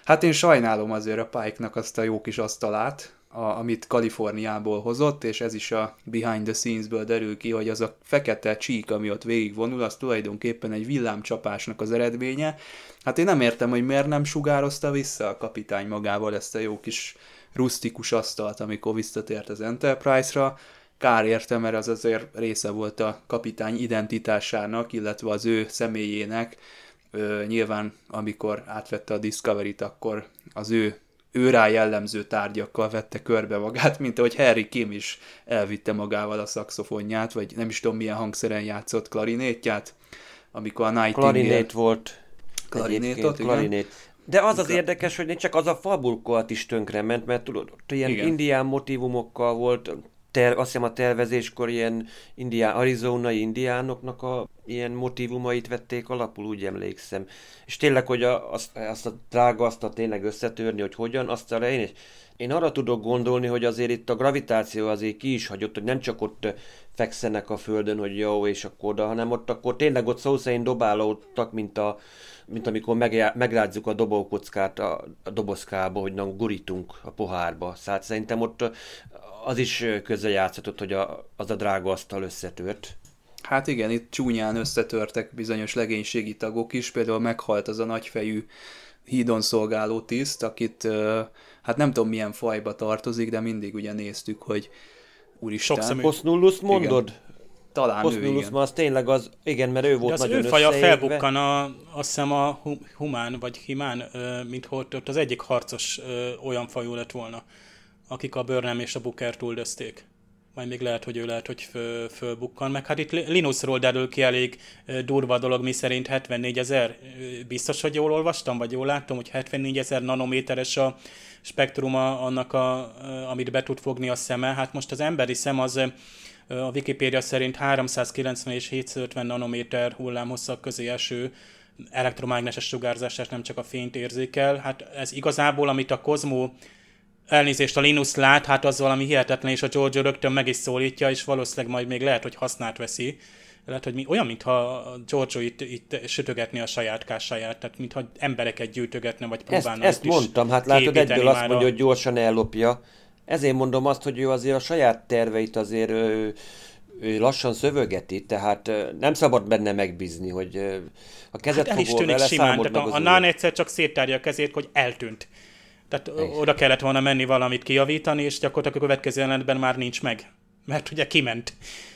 Hát én sajnálom azért a Pike-nak azt a jó kis asztalát, a, amit Kaliforniából hozott, és ez is a behind the scenes-ből derül ki, hogy az a fekete csík, ami ott végigvonul, az tulajdonképpen egy villámcsapásnak az eredménye. Hát én nem értem, hogy miért nem sugározta vissza a kapitány magával ezt a jó kis rustikus asztalt, amikor visszatért az Enterprise-ra. Kár érte, mert az azért része volt a kapitány identitásának, illetve az ő személyének. Ö, nyilván, amikor átvette a Discovery-t, akkor az ő őrá jellemző tárgyakkal vette körbe magát, mint ahogy Harry Kim is elvitte magával a szakszofonját, vagy nem is tudom milyen hangszeren játszott klarinétját, amikor a Nightingale... Klarinét volt. Klarinétot, klarinét. De az az érdekes, hogy csak az a fabulkoat is tönkrement, mert tudod, ott ilyen Igen. indián motivumokkal volt, ter, azt hiszem a tervezéskor ilyen indián, arizonai indiánoknak a ilyen motivumait vették alapul, úgy emlékszem. És tényleg, hogy a, azt, azt a drága azt a tényleg összetörni, hogy hogyan, azt arra én is. Én arra tudok gondolni, hogy azért itt a gravitáció azért ki is hagyott, hogy nem csak ott fekszenek a földön, hogy jó, és akkor oda, hanem ott akkor tényleg ott szó szerint dobálódtak, mint a, mint amikor megjá- megrázzuk a dobókockát a, a dobozkába, hogy na, gurítunk a pohárba. Szóval szerintem ott az is közrejátszott, hogy a, az a drága asztal összetört. Hát igen, itt csúnyán összetörtek bizonyos legénységi tagok is, például meghalt az a nagyfejű hídon szolgáló tiszt, akit hát nem tudom milyen fajba tartozik, de mindig ugye néztük, hogy úristen, Sokszemű. Posznullus mondod? talán ő Posznullus, igen. az tényleg az, igen, mert ő De volt az nagyon ő faja felbukkan a, azt hiszem a hu- humán, vagy himán, mint hogy ott az egyik harcos olyan fajú lett volna, akik a Burnham és a Bookert üldözték. Majd még lehet, hogy ő lehet, hogy fö, fölbukkan. Meg hát itt Li- Linusról derül ki elég durva dolog, mi szerint 74 ezer. Biztos, hogy jól olvastam, vagy jól láttam, hogy 74 ezer nanométeres a spektruma annak, a, amit be tud fogni a szeme. Hát most az emberi szem az a Wikipédia szerint 390 és 750 nanométer hullámhosszak közé eső elektromágneses sugárzását nem csak a fényt érzékel. Hát ez igazából, amit a Kozmó elnézést a Linus lát, hát az valami hihetetlen, és a George rögtön meg is szólítja, és valószínűleg majd még lehet, hogy hasznát veszi. Lehet, hogy mi, olyan, mintha Giorgio itt, itt sütögetni a saját kásáját, tehát mintha embereket gyűjtögetne, vagy Ezt, próbálna ezt is mondtam, hát látod, egyből azt mondja, a- hogy gyorsan ellopja. Ezért mondom azt, hogy ő azért a saját terveit azért ő, ő lassan szövögeti, tehát nem szabad benne megbízni, hogy a kezet Hát el is tűnik vele, simán, tehát a, a Nán egyszer csak széttárja a kezét, hogy eltűnt. Tehát o- oda kellett volna menni valamit kijavítani, és gyakorlatilag a következő jelenetben már nincs meg. Mert ugye kiment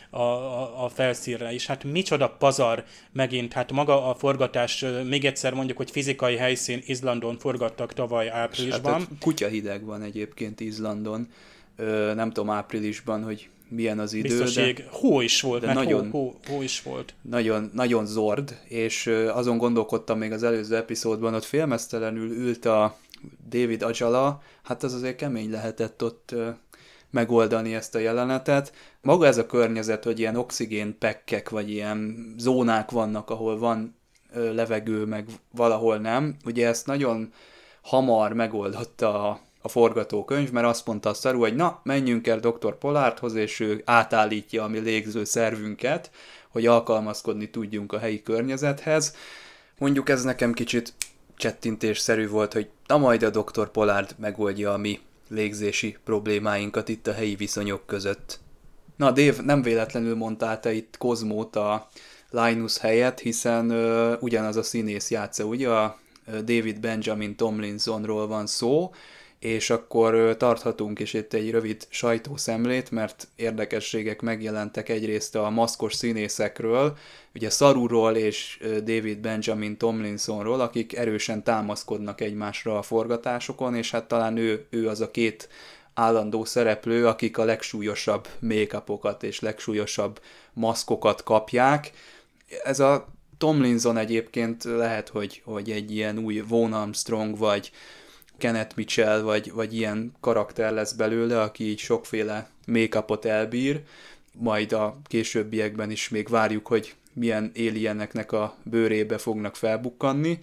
a, a, a felszínre, és hát micsoda pazar megint, hát maga a forgatás, még egyszer mondjuk, hogy fizikai helyszín Izlandon forgattak tavaly Hát áprilisban. ott kutya hideg van egyébként Izlandon. Ö, nem tudom áprilisban, hogy milyen az idő, Biztos de... Hó is volt, de mert nagyon- hó, hó, hó is volt. nagyon, nagyon zord, és azon gondolkodtam még az előző epizódban, ott félmeztelenül ült a David Ajala, hát az azért kemény lehetett ott megoldani ezt a jelenetet. Maga ez a környezet, hogy ilyen oxigén pekkek, vagy ilyen zónák vannak, ahol van levegő, meg valahol nem. Ugye ezt nagyon hamar megoldotta a, a forgatókönyv, mert azt mondta a szaru, hogy na, menjünk el dr. Polárthoz, és ő átállítja a mi légző szervünket, hogy alkalmazkodni tudjunk a helyi környezethez. Mondjuk ez nekem kicsit csettintésszerű volt, hogy na majd a dr. Polárd megoldja a mi légzési problémáinkat itt a helyi viszonyok között. Na, Dave, nem véletlenül mondtál te itt Kozmót a Linus helyett, hiszen ö, ugyanaz a színész játsza, ugye a David Benjamin Tomlinsonról van szó, és akkor tarthatunk is itt egy rövid sajtószemlét, mert érdekességek megjelentek egyrészt a maszkos színészekről, ugye Saruról és David Benjamin Tomlinsonról, akik erősen támaszkodnak egymásra a forgatásokon, és hát talán ő, ő az a két állandó szereplő, akik a legsúlyosabb make és legsúlyosabb maszkokat kapják. Ez a Tomlinson egyébként lehet, hogy, hogy egy ilyen új Von Armstrong, vagy Kenneth Mitchell, vagy, vagy ilyen karakter lesz belőle, aki így sokféle make elbír, majd a későbbiekben is még várjuk, hogy milyen alieneknek a bőrébe fognak felbukkanni.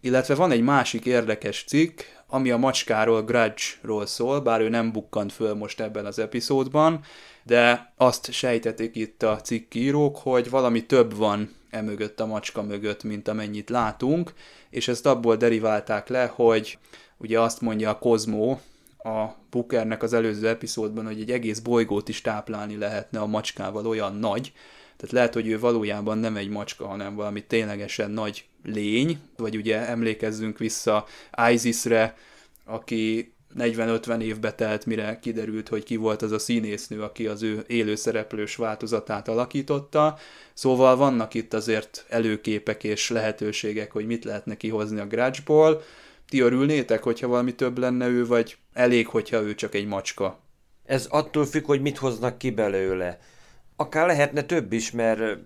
Illetve van egy másik érdekes cikk, ami a macskáról, Grudge-ról szól, bár ő nem bukkant föl most ebben az epizódban, de azt sejtetik itt a cikkírók, hogy valami több van emögött a macska mögött, mint amennyit látunk, és ezt abból deriválták le, hogy ugye azt mondja a Kozmó a Bookernek az előző epizódban, hogy egy egész bolygót is táplálni lehetne a macskával, olyan nagy, tehát lehet, hogy ő valójában nem egy macska, hanem valami ténylegesen nagy lény, vagy ugye emlékezzünk vissza Isisre, aki 40-50 évbe telt, mire kiderült, hogy ki volt az a színésznő, aki az ő élőszereplős változatát alakította. Szóval vannak itt azért előképek és lehetőségek, hogy mit lehetne kihozni a Grudge-ból. Ti örülnétek, hogyha valami több lenne ő, vagy elég, hogyha ő csak egy macska? Ez attól függ, hogy mit hoznak ki belőle. Akár lehetne több is, mert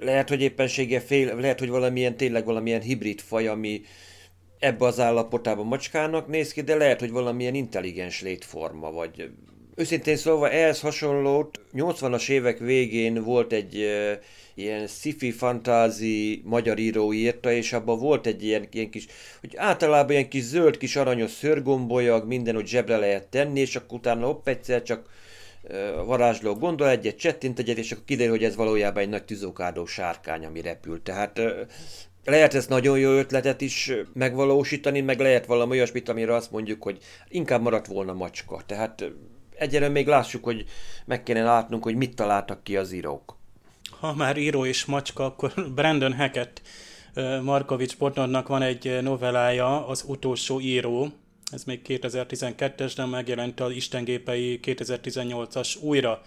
lehet, hogy éppensége fél, lehet, hogy valamilyen, tényleg valamilyen hibrid faj, ami ebbe az állapotában macskának néz ki, de lehet, hogy valamilyen intelligens létforma, vagy őszintén szólva ehhez hasonlót 80-as évek végén volt egy ilyen sci-fi fantázi magyar író írta, és abban volt egy ilyen, ilyen kis, hogy általában ilyen kis zöld, kis aranyos szörgombolyag, minden, hogy zsebre lehet tenni, és akkor utána hopp egyszer csak a varázsló gondol egyet, csettint egyet, és akkor kiderül, hogy ez valójában egy nagy tüzókádó sárkány, ami repül. Tehát lehet ezt nagyon jó ötletet is megvalósítani, meg lehet valami olyasmit, amire azt mondjuk, hogy inkább maradt volna macska. Tehát egyelőre még lássuk, hogy meg kéne látnunk, hogy mit találtak ki az írók. Ha már író és macska, akkor Brandon Hackett Markovics Portnornak van egy novellája, az utolsó író, ez még 2012-es, de megjelent az Istengépei 2018-as újra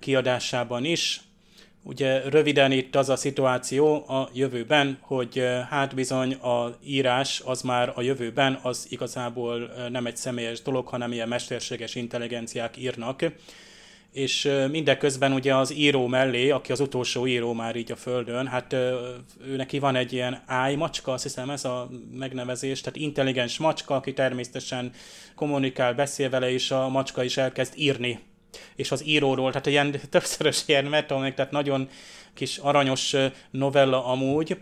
kiadásában is. Ugye röviden itt az a szituáció a jövőben, hogy hát bizony a írás az már a jövőben az igazából nem egy személyes dolog, hanem ilyen mesterséges intelligenciák írnak, és mindeközben ugye az író mellé, aki az utolsó író már így a földön, hát ő neki van egy ilyen áj macska, azt hiszem ez a megnevezés, tehát intelligens macska, aki természetesen kommunikál, beszél vele, és a macska is elkezd írni. És az íróról, tehát ilyen többszörös ilyen metamik, tehát nagyon kis aranyos novella amúgy.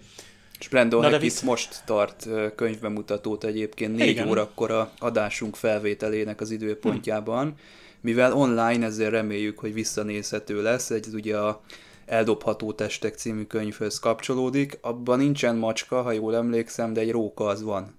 És Brandon Na, visz... most tart könyvbemutatót egyébként négy Igen. órakor a adásunk felvételének az időpontjában. Hm mivel online, ezért reméljük, hogy visszanézhető lesz. Ez ugye a Eldobható testek című könyvhöz kapcsolódik. Abban nincsen macska, ha jól emlékszem, de egy róka az van.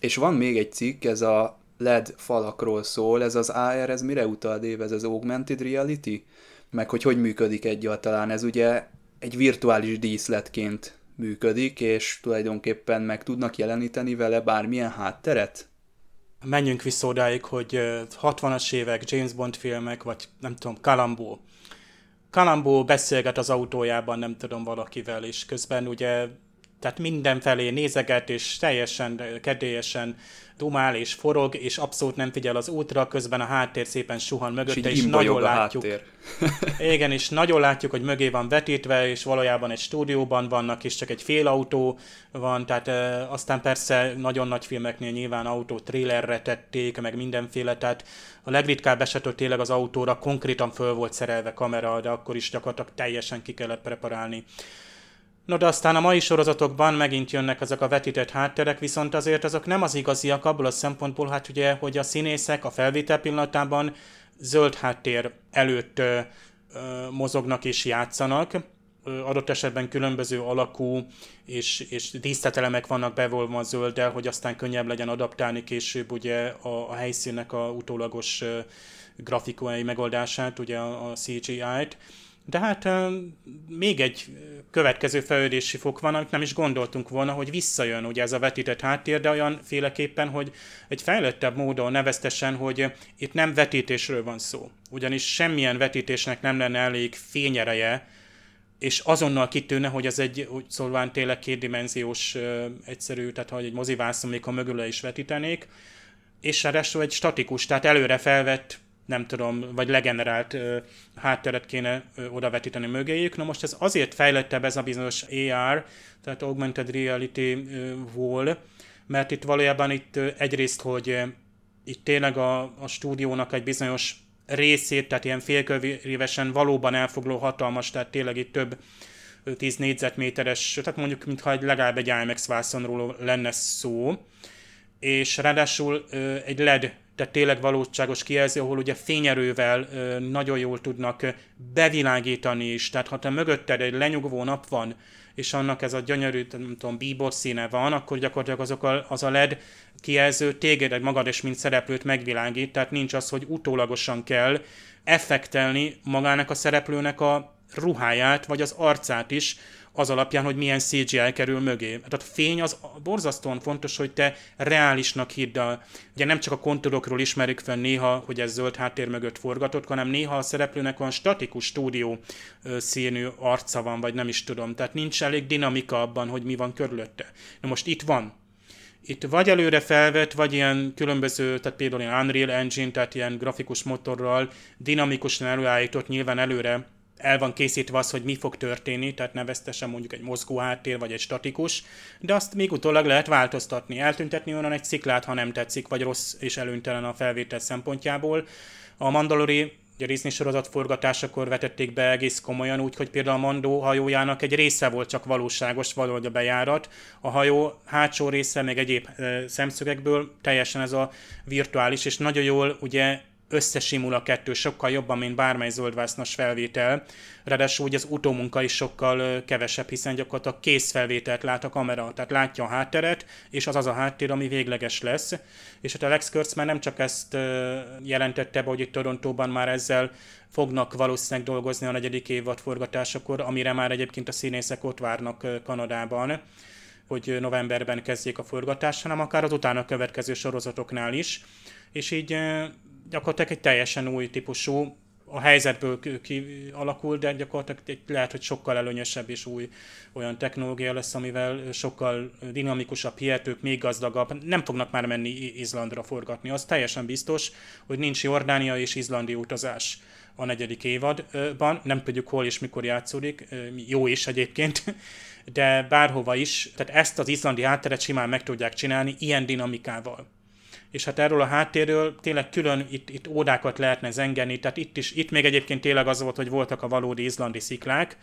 És van még egy cikk, ez a LED falakról szól, ez az AR, ez mire utal, Dave? Ez az Augmented Reality? Meg hogy hogy működik egyáltalán? Ez ugye egy virtuális díszletként működik, és tulajdonképpen meg tudnak jeleníteni vele bármilyen hátteret? Menjünk vissza odáig, hogy 60-as évek James Bond filmek, vagy nem tudom, Kalambó. Kalambó beszélget az autójában, nem tudom, valakivel, és közben ugye tehát mindenfelé nézeget, és teljesen kedélyesen dumál és forog, és abszolút nem figyel az útra, közben a háttér szépen suhan mögötte, és, és nagyon látjuk. igen, és nagyon látjuk, hogy mögé van vetítve, és valójában egy stúdióban vannak, és csak egy fél autó van, tehát e, aztán persze nagyon nagy filmeknél nyilván autó trailerre tették, meg mindenféle, tehát a legritkább esetől tényleg az autóra konkrétan föl volt szerelve kamera, de akkor is gyakorlatilag teljesen ki kellett preparálni No de aztán a mai sorozatokban megint jönnek ezek a vetített hátterek, viszont azért azok nem az igaziak abból a szempontból, hát ugye, hogy a színészek a felvétel pillanatában zöld háttér előtt ö, mozognak és játszanak, adott esetben különböző alakú és, és díszletelemek vannak bevolva a zölddel, hogy aztán könnyebb legyen adaptálni később ugye a, a helyszínnek a utólagos ö, grafikai megoldását, ugye a, a CGI-t de hát még egy következő fejlődési fok van, amit nem is gondoltunk volna, hogy visszajön ugye ez a vetített háttér, de olyan féleképpen, hogy egy fejlettebb módon neveztesen, hogy itt nem vetítésről van szó. Ugyanis semmilyen vetítésnek nem lenne elég fényereje, és azonnal kitűnne, hogy ez egy, úgy szólván tényleg kétdimenziós, egyszerű, tehát hogy egy mozivászon, még a mögül is vetítenék, és ráadásul egy statikus, tehát előre felvett nem tudom, vagy legenerált ö, hátteret kéne odavetíteni mögéjük. Na most ez azért fejlettebb ez a bizonyos AR, tehát Augmented Reality-ból, mert itt valójában itt egyrészt, hogy itt tényleg a, a stúdiónak egy bizonyos részét, tehát ilyen félkövévesen valóban elfogló hatalmas, tehát tényleg itt több 10 négyzetméteres, tehát mondjuk, mintha egy legalább egy IMAX vászonról lenne szó, és ráadásul egy LED tehát tényleg valóságos kijelző, ahol ugye fényerővel nagyon jól tudnak bevilágítani is. Tehát ha te mögötted egy lenyugvó nap van, és annak ez a gyönyörű, nem tudom, bíbor színe van, akkor gyakorlatilag azok a, az a LED kijelző téged, egy magad és mint szereplőt megvilágít, tehát nincs az, hogy utólagosan kell effektelni magának a szereplőnek a ruháját, vagy az arcát is, az alapján, hogy milyen CGI kerül mögé. Tehát a fény az borzasztóan fontos, hogy te reálisnak hidd a... Ugye nem csak a kontúrokról ismerjük fel néha, hogy ez zöld háttér mögött forgatott, hanem néha a szereplőnek van statikus stúdió színű arca van, vagy nem is tudom. Tehát nincs elég dinamika abban, hogy mi van körülötte. Na most itt van itt vagy előre felvett, vagy ilyen különböző, tehát például ilyen Unreal Engine, tehát ilyen grafikus motorral dinamikusan előállított, nyilván előre el van készítve az, hogy mi fog történni, tehát neveztesen mondjuk egy mozgó háttér, vagy egy statikus, de azt még utólag lehet változtatni, eltüntetni onnan egy sziklát, ha nem tetszik, vagy rossz és előnytelen a felvétel szempontjából. A Mandalori a Disney sorozat forgatásakor vetették be egész komolyan, úgyhogy például a Mandó hajójának egy része volt csak valóságos, valahogy a bejárat. A hajó hátsó része, meg egyéb szemszögekből teljesen ez a virtuális, és nagyon jól ugye összesimul a kettő sokkal jobban, mint bármely zöldvásznos felvétel. Ráadásul ugye az utómunka is sokkal kevesebb, hiszen gyakorlatilag készfelvételt lát a kamera, tehát látja a hátteret, és az az a háttér, ami végleges lesz. És hát Alex Kurtz már nem csak ezt jelentette be, hogy itt Torontóban már ezzel fognak valószínűleg dolgozni a negyedik évad forgatásakor, amire már egyébként a színészek ott várnak Kanadában hogy novemberben kezdjék a forgatást, hanem akár az utána következő sorozatoknál is. És így gyakorlatilag egy teljesen új típusú, a helyzetből kialakul, de gyakorlatilag egy, lehet, hogy sokkal előnyösebb és új olyan technológia lesz, amivel sokkal dinamikusabb, hihetők, még gazdagabb. Nem fognak már menni Izlandra forgatni. Az teljesen biztos, hogy nincs Jordánia és Izlandi utazás a negyedik évadban. Nem tudjuk hol és mikor játszódik. Jó is egyébként, de bárhova is. Tehát ezt az izlandi hátteret simán meg tudják csinálni ilyen dinamikával és hát erről a háttérről tényleg külön itt, itt ódákat lehetne zengeni, tehát itt is, itt még egyébként tényleg az volt, hogy voltak a valódi izlandi sziklák,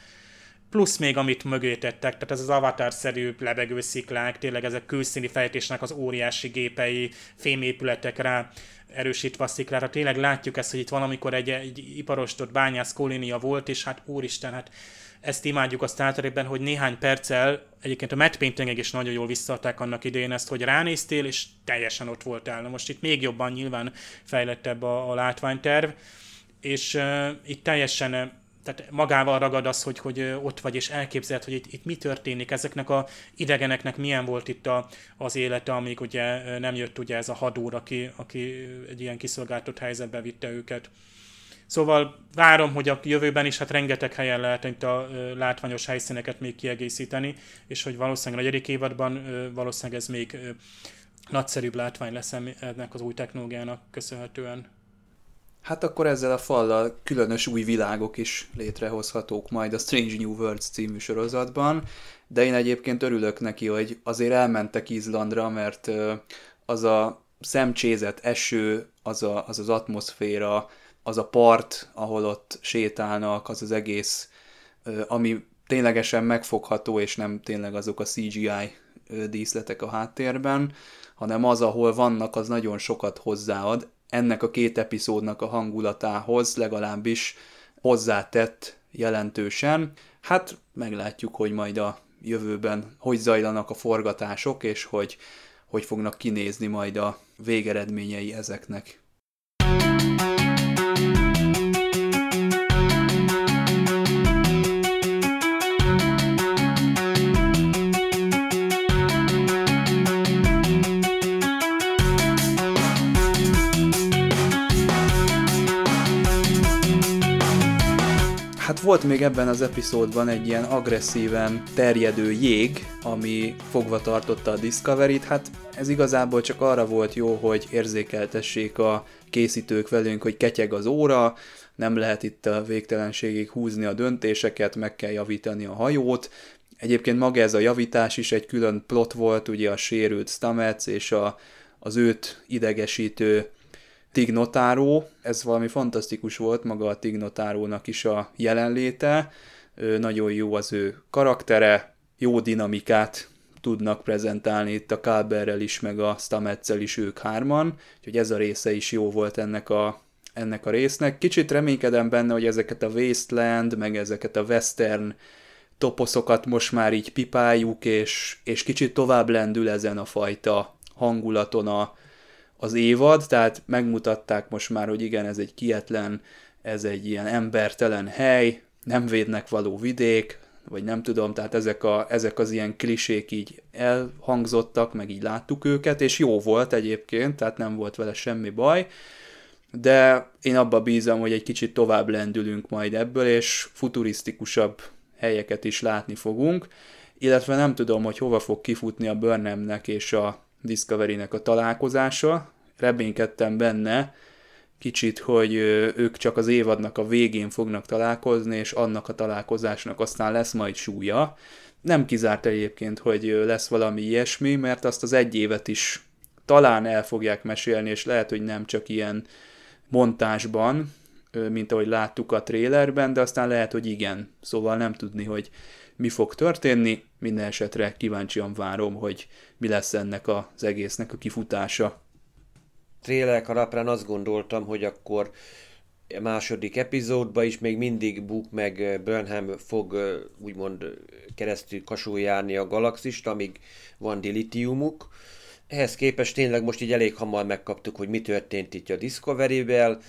plusz még amit mögé tettek, tehát ez az avatar-szerű lebegő sziklák, tényleg ezek külszíni fejtésnek az óriási gépei, fémépületek rá erősítve a sziklára. Tényleg látjuk ezt, hogy itt valamikor egy, egy iparosított bányász kolónia volt, és hát úristen, hát ezt imádjuk a Star Trekben, hogy néhány perccel, egyébként a Matt Paintingek is nagyon jól visszaadták annak idején ezt, hogy ránéztél, és teljesen ott voltál. Na most itt még jobban nyilván fejlettebb a, a látványterv, és uh, itt teljesen tehát magával ragad az, hogy, hogy ott vagy, és elképzeled, hogy itt, itt mi történik, ezeknek a idegeneknek milyen volt itt a, az élete, amíg ugye nem jött ugye ez a hadúr, aki, aki egy ilyen kiszolgáltott helyzetbe vitte őket. Szóval várom, hogy a jövőben is hát rengeteg helyen lehet itt a látványos helyszíneket még kiegészíteni, és hogy valószínűleg a negyedik évadban valószínűleg ez még nagyszerűbb látvány lesz ennek az új technológiának köszönhetően. Hát akkor ezzel a fallal különös új világok is létrehozhatók majd a Strange New Worlds című sorozatban, de én egyébként örülök neki, hogy azért elmentek Izlandra, mert az a szemcsézet eső, az, a, az az atmoszféra, az a part, ahol ott sétálnak, az az egész, ami ténylegesen megfogható, és nem tényleg azok a CGI díszletek a háttérben, hanem az, ahol vannak, az nagyon sokat hozzáad. Ennek a két epizódnak a hangulatához legalábbis hozzátett jelentősen. Hát meglátjuk, hogy majd a jövőben hogy zajlanak a forgatások, és hogy hogy fognak kinézni majd a végeredményei ezeknek. Volt még ebben az epizódban egy ilyen agresszíven terjedő jég, ami fogva tartotta a Discovery-t, hát ez igazából csak arra volt jó, hogy érzékeltessék a készítők velünk, hogy ketyeg az óra, nem lehet itt a végtelenségig húzni a döntéseket, meg kell javítani a hajót. Egyébként maga ez a javítás is egy külön plot volt, ugye a sérült Stamets és a, az őt idegesítő Tignotáró, ez valami fantasztikus volt, maga a Tignotárónak is a jelenléte, nagyon jó az ő karaktere, jó dinamikát tudnak prezentálni itt a Káberrel is, meg a Stametszel is ők hárman, úgyhogy ez a része is jó volt ennek a, ennek a résznek. Kicsit reménykedem benne, hogy ezeket a Wasteland, meg ezeket a Western toposzokat most már így pipáljuk, és, és kicsit tovább lendül ezen a fajta hangulaton a, az évad, tehát megmutatták most már, hogy igen, ez egy kietlen, ez egy ilyen embertelen hely, nem védnek való vidék, vagy nem tudom, tehát ezek, a, ezek az ilyen klisék így elhangzottak, meg így láttuk őket, és jó volt egyébként, tehát nem volt vele semmi baj, de én abba bízom, hogy egy kicsit tovább lendülünk majd ebből, és futurisztikusabb helyeket is látni fogunk, illetve nem tudom, hogy hova fog kifutni a Burnhamnek és a Discovery-nek a találkozása, reménykedtem benne, kicsit, hogy ők csak az évadnak a végén fognak találkozni, és annak a találkozásnak aztán lesz majd súlya. Nem kizárt egyébként, hogy lesz valami ilyesmi, mert azt az egy évet is talán el fogják mesélni, és lehet, hogy nem csak ilyen montásban, mint ahogy láttuk a trélerben, de aztán lehet, hogy igen. Szóval nem tudni, hogy mi fog történni. Minden esetre kíváncsian várom, hogy mi lesz ennek az egésznek a kifutása trailerek alapján azt gondoltam, hogy akkor második epizódban is még mindig Book meg Burnham fog úgymond keresztül kasulni a galaxist, amíg van dilitiumuk. Ehhez képest tényleg most így elég hamar megkaptuk, hogy mi történt itt a Discovery-vel.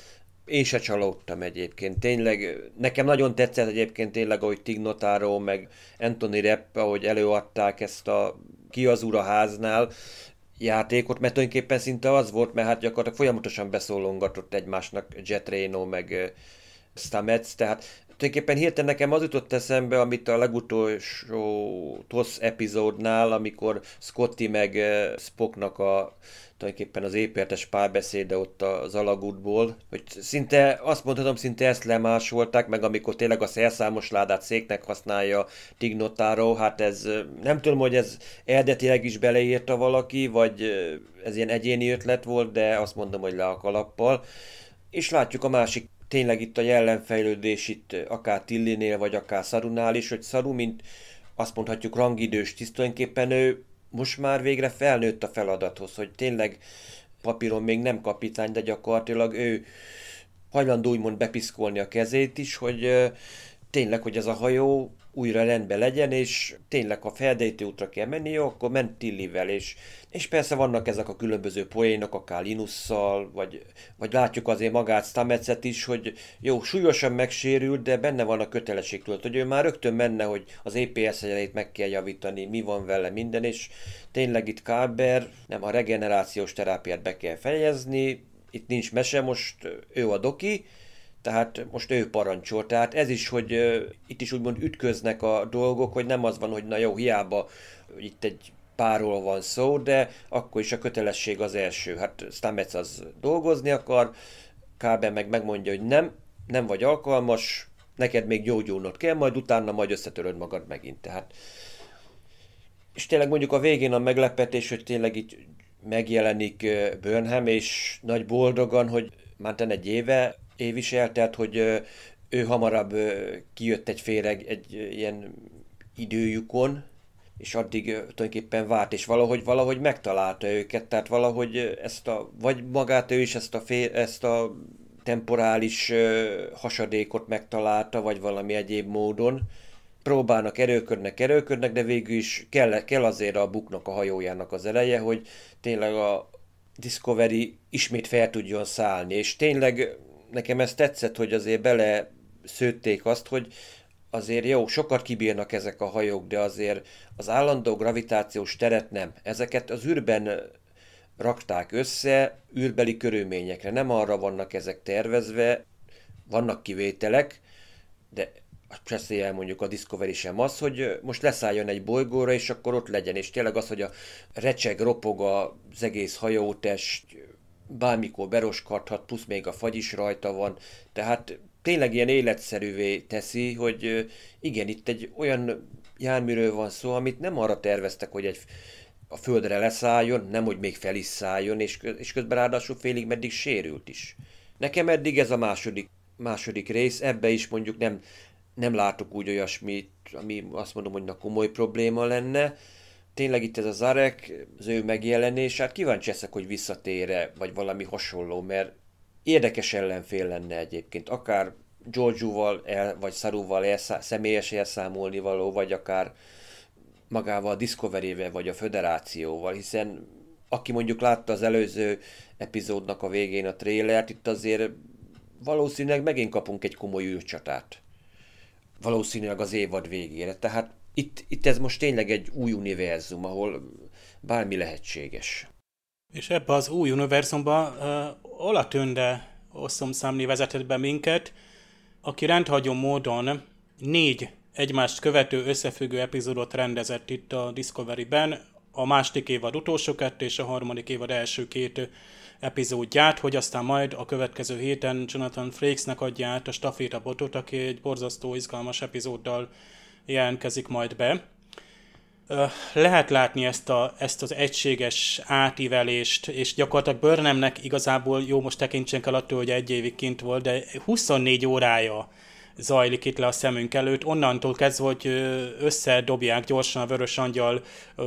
Én se csalódtam egyébként. Tényleg, nekem nagyon tetszett egyébként tényleg, ahogy Tignotaro meg Anthony Rapp, ahogy előadták ezt a ki az ura háznál, játékot, mert tulajdonképpen szinte az volt, mert hát gyakorlatilag folyamatosan beszólongatott egymásnak Jet Reno meg Stamets, tehát tulajdonképpen hirtelen nekem az jutott eszembe, amit a legutolsó TOS epizódnál, amikor Scotty meg Spocknak a tulajdonképpen az épértes párbeszéde ott az alagútból, hogy szinte, azt mondhatom, szinte ezt lemásolták, meg amikor tényleg a szerszámos ládát széknek használja Tignotaro, hát ez nem tudom, hogy ez eredetileg is beleírta valaki, vagy ez ilyen egyéni ötlet volt, de azt mondom, hogy le a kalappal. És látjuk a másik tényleg itt a jellemfejlődés itt akár Tillinél, vagy akár Szarunál is, hogy Szaru, mint azt mondhatjuk rangidős tisztulajdonképpen ő most már végre felnőtt a feladathoz, hogy tényleg papíron még nem kapitány, de gyakorlatilag ő hajlandó úgymond bepiszkolni a kezét is, hogy tényleg, hogy ez a hajó újra rendben legyen, és tényleg, ha feldejtő útra kell menni, jó, akkor ment Tillivel, és, és persze vannak ezek a különböző poénok, akár Linusszal, vagy, vagy látjuk azért magát Stamecet is, hogy jó, súlyosan megsérült, de benne van a kötelesség tudod, hogy ő már rögtön menne, hogy az EPS egyelét meg kell javítani, mi van vele minden, és tényleg itt Káber, nem a regenerációs terápiát be kell fejezni, itt nincs mese, most ő a doki, tehát most ő parancsol. Tehát ez is, hogy itt is úgymond ütköznek a dolgok, hogy nem az van, hogy na jó, hiába itt egy párról van szó, de akkor is a kötelesség az első. Hát Stamets az dolgozni akar, Káben meg megmondja, hogy nem, nem vagy alkalmas, neked még gyógyulnod kell, majd utána majd összetöröd magad megint. Tehát és tényleg mondjuk a végén a meglepetés, hogy tényleg itt megjelenik Burnham, és nagy boldogan, hogy már egy éve év is hogy ő hamarabb kijött egy féreg egy ilyen időjukon, és addig tulajdonképpen várt, és valahogy, valahogy megtalálta őket, tehát valahogy ezt a, vagy magát ő is ezt a, fél, ezt a temporális hasadékot megtalálta, vagy valami egyéb módon. Próbálnak, erőködnek, erőködnek, de végül is kell, kell azért a buknak a hajójának az eleje, hogy tényleg a Discovery ismét fel tudjon szállni, és tényleg nekem ez tetszett, hogy azért bele szőtték azt, hogy azért jó, sokat kibírnak ezek a hajók, de azért az állandó gravitációs teret nem. Ezeket az űrben rakták össze űrbeli körülményekre. Nem arra vannak ezek tervezve, vannak kivételek, de Presley mondjuk a Discovery sem az, hogy most leszálljon egy bolygóra, és akkor ott legyen, és tényleg az, hogy a recseg, ropog az egész hajótest, bármikor beroskadhat, plusz még a fagy is rajta van, tehát tényleg ilyen életszerűvé teszi, hogy igen, itt egy olyan járműről van szó, amit nem arra terveztek, hogy egy a földre leszálljon, nem, hogy még fel is szálljon, és, és közben ráadásul félig meddig sérült is. Nekem eddig ez a második, második rész, ebbe is mondjuk nem, nem látok úgy olyasmit, ami azt mondom, hogy na komoly probléma lenne, tényleg itt ez a Zarek, az ő megjelenés, hát kíváncsi leszek, hogy visszatére, vagy valami hasonló, mert érdekes ellenfél lenne egyébként, akár Giorgio-val el, vagy Saruval elszá, személyes elszámolni való, vagy akár magával a Discovery-vel, vagy a Föderációval, hiszen aki mondjuk látta az előző epizódnak a végén a trélert, itt azért valószínűleg megint kapunk egy komoly űrcsatát valószínűleg az évad végére. Tehát itt, itt ez most tényleg egy új univerzum, ahol bármi lehetséges. És ebbe az új univerzumba uh, Ola Tönde számni vezetett be minket, aki rendhagyó módon négy egymást követő összefüggő epizódot rendezett itt a Discovery-ben, a második évad utolsó kettő és a harmadik évad első két epizódját, hogy aztán majd a következő héten Jonathan Frakesnek adja át a stafétabotot, aki egy borzasztó izgalmas epizóddal jelentkezik majd be. Lehet látni ezt, a, ezt az egységes átívelést, és gyakorlatilag Burnhamnek igazából jó, most tekintsen el attól, hogy egy évig kint volt, de 24 órája zajlik itt le a szemünk előtt. Onnantól kezdve, hogy összedobják gyorsan a vörös angyal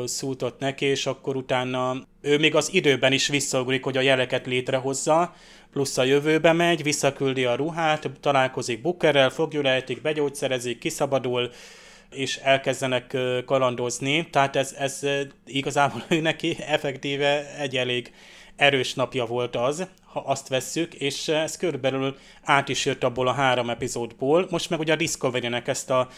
szútot neki, és akkor utána ő még az időben is visszaugrik, hogy a jeleket létrehozza, plusz a jövőbe megy, visszaküldi a ruhát, találkozik Bookerrel, fogjulejtik, begyógyszerezik, kiszabadul, és elkezdenek kalandozni, tehát ez, ez igazából ő neki effektíve egy elég erős napja volt az, ha azt vesszük, és ez körülbelül át is jött abból a három epizódból. Most meg ugye a Discovery-nek ezt a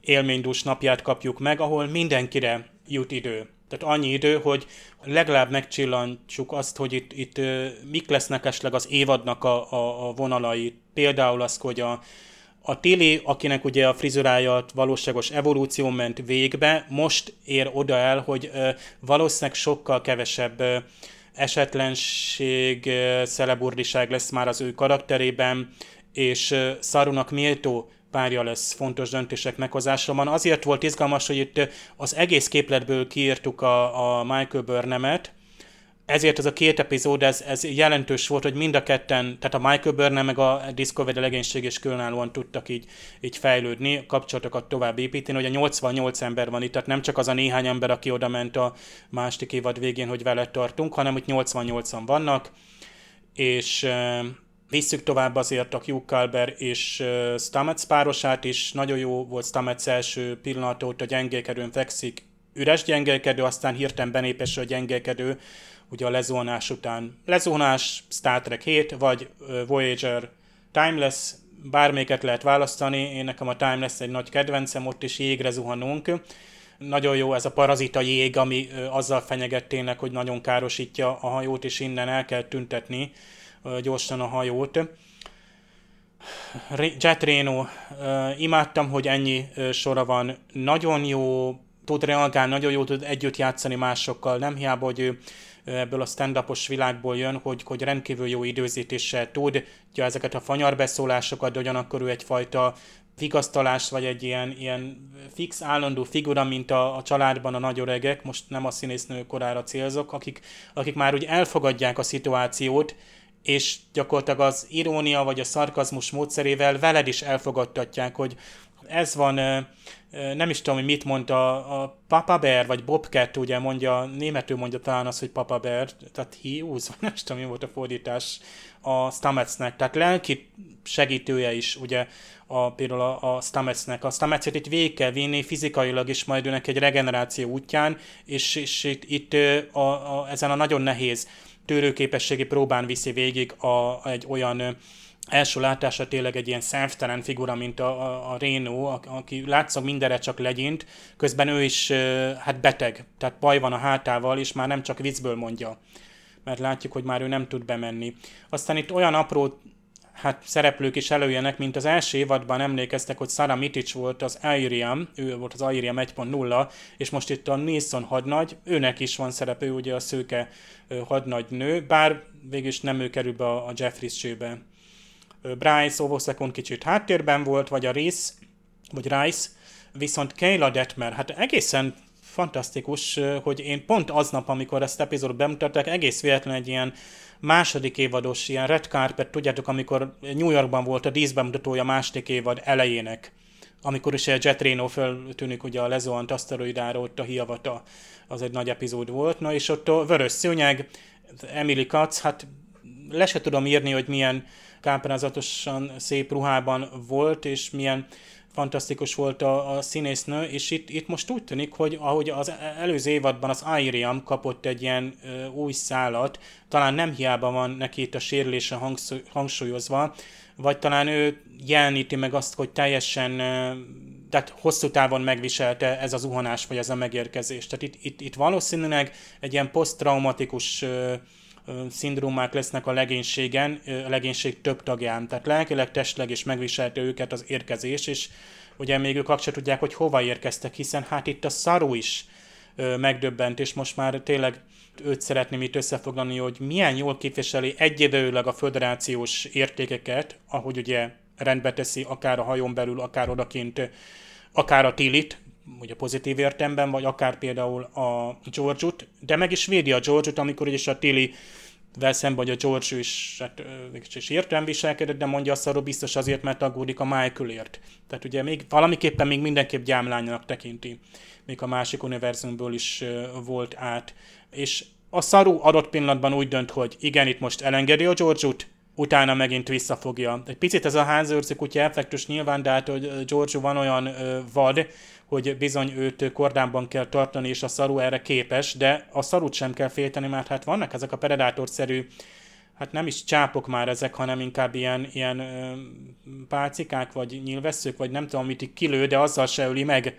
élménydús napját kapjuk meg, ahol mindenkire jut idő. Tehát annyi idő, hogy legalább megcsillantsuk azt, hogy itt, itt mik lesznek esetleg az évadnak a, a, a vonalai. Például az, hogy a, a Tilly, akinek ugye a frizurája valóságos evolúció ment végbe, most ér oda el, hogy ö, valószínűleg sokkal kevesebb ö, esetlenség, szeleburdiság lesz már az ő karakterében, és Szarunak méltó párja lesz fontos döntések meghozásában. Azért volt izgalmas, hogy itt az egész képletből kiírtuk a, a Michael Burnham-et, ezért ez a két epizód, ez, ez jelentős volt, hogy mind a ketten, tehát a Michael Burnham meg a Discovery legénység is különállóan tudtak így, így fejlődni, kapcsolatokat tovább építeni, hogy a 88 ember van itt, tehát nem csak az a néhány ember, aki oda ment a második évad végén, hogy vele tartunk, hanem hogy 88-an vannak, és visszük tovább azért a Hugh Calber és uh, Stamets párosát is, nagyon jó volt Stamets első pillanat óta gyengélkedőn fekszik, üres gyengélkedő, aztán hirtelen benépesül a gyengélkedő, ugye a lezónás után. Lezónás, Star Trek 7, vagy Voyager Timeless, bármelyiket lehet választani, én nekem a Timeless egy nagy kedvencem, ott is jégre zuhanunk. Nagyon jó ez a parazita jég, ami azzal fenyeget tényleg, hogy nagyon károsítja a hajót, és innen el kell tüntetni gyorsan a hajót. Jet Reno, imádtam, hogy ennyi sora van. Nagyon jó, tud reagálni, nagyon jó tud együtt játszani másokkal. Nem hiába, hogy ő ebből a stand világból jön, hogy, hogy rendkívül jó időzítéssel tud, ugye ezeket a fanyarbeszólásokat, de ugyanakkor ő egyfajta vigasztalás, vagy egy ilyen, ilyen fix, állandó figura, mint a, a családban a nagy öregek, most nem a színésznő korára célzok, akik, akik már úgy elfogadják a szituációt, és gyakorlatilag az irónia vagy a szarkazmus módszerével veled is elfogadtatják, hogy ez van, nem is tudom, hogy mit mondta a Papa Bear, vagy Bobcat, ugye mondja, németül mondja talán az, hogy Papa Bear, tehát hiúz, nem is tudom, mi volt a fordítás a Stametsnek, tehát lelki segítője is, ugye, a, például a, a Stametsnek. A Stametset itt végig kell vinni fizikailag is majd őnek egy regeneráció útján, és, és itt, itt a, a, ezen a nagyon nehéz tőrőképességi próbán viszi végig a, egy olyan első látásra tényleg egy ilyen szemtelen figura, mint a, a, a Reno, aki látszom mindenre csak legyint, közben ő is hát beteg, tehát baj van a hátával, és már nem csak viccből mondja, mert látjuk, hogy már ő nem tud bemenni. Aztán itt olyan apró hát szereplők is előjönnek, mint az első évadban emlékeztek, hogy Sarah Mitic volt az Airiam, ő volt az Airiam 1.0, és most itt a Nilsson hadnagy, őnek is van szerepő, ugye a szőke hadnagynő, bár végülis nem ő kerül be a Jeffries csőbe. Bryce Ovosekon kicsit háttérben volt, vagy a Rice, vagy Rice, viszont Kayla Detmer, hát egészen fantasztikus, hogy én pont aznap, amikor ezt epizódot bemutatták, egész véletlenül egy ilyen második évados, ilyen red carpet, tudjátok, amikor New Yorkban volt a díszbemutatója második évad elejének, amikor is a Jet Reno föltűnik ugye a lezuhant aszteroidára, ott a hiavata, az egy nagy epizód volt, na és ott a vörös szőnyeg, Emily Katz, hát le se tudom írni, hogy milyen káprázatosan szép ruhában volt, és milyen fantasztikus volt a, a színésznő, és itt, itt most úgy tűnik, hogy ahogy az előző évadban az Airiam kapott egy ilyen ö, új szálat, talán nem hiába van neki itt a sérülése hangsúlyozva, vagy talán ő jeleníti meg azt, hogy teljesen tehát hosszú távon megviselte ez a zuhanás, vagy ez a megérkezés. Tehát itt, itt, itt valószínűleg egy ilyen posztraumatikus szindrómák lesznek a legénységen, a legénység több tagján. Tehát lelkileg, testleg is megviselte őket az érkezés, és ugye még ők azt tudják, hogy hova érkeztek, hiszen hát itt a szarú is megdöbbent, és most már tényleg őt szeretném itt összefoglalni, hogy milyen jól képviseli egyidejűleg a föderációs értékeket, ahogy ugye rendbe teszi, akár a hajón belül, akár odakint, akár a Tilit, ugye pozitív értemben, vagy akár például a George-ut, de meg is védi a George-ut, amikor is a Tilly vel szemben, hogy a George is, hát, is értelem viselkedett, de mondja azt arról biztos azért, mert aggódik a Michaelért. Tehát ugye még valamiképpen még mindenképp gyámlánynak tekinti, még a másik univerzumból is volt át. És a szarú adott pillanatban úgy dönt, hogy igen, itt most elengedi a George-ut, utána megint visszafogja. Egy picit ez a házőrzi kutya effektus nyilván, de hát hogy George van olyan vad, hogy bizony őt kordánban kell tartani, és a szaru erre képes, de a szarut sem kell félteni, mert hát vannak ezek a predátorszerű hát nem is csápok már ezek, hanem inkább ilyen, ilyen ö, pálcikák, vagy nyilvesszők, vagy nem tudom, mit kilő, de azzal se öli meg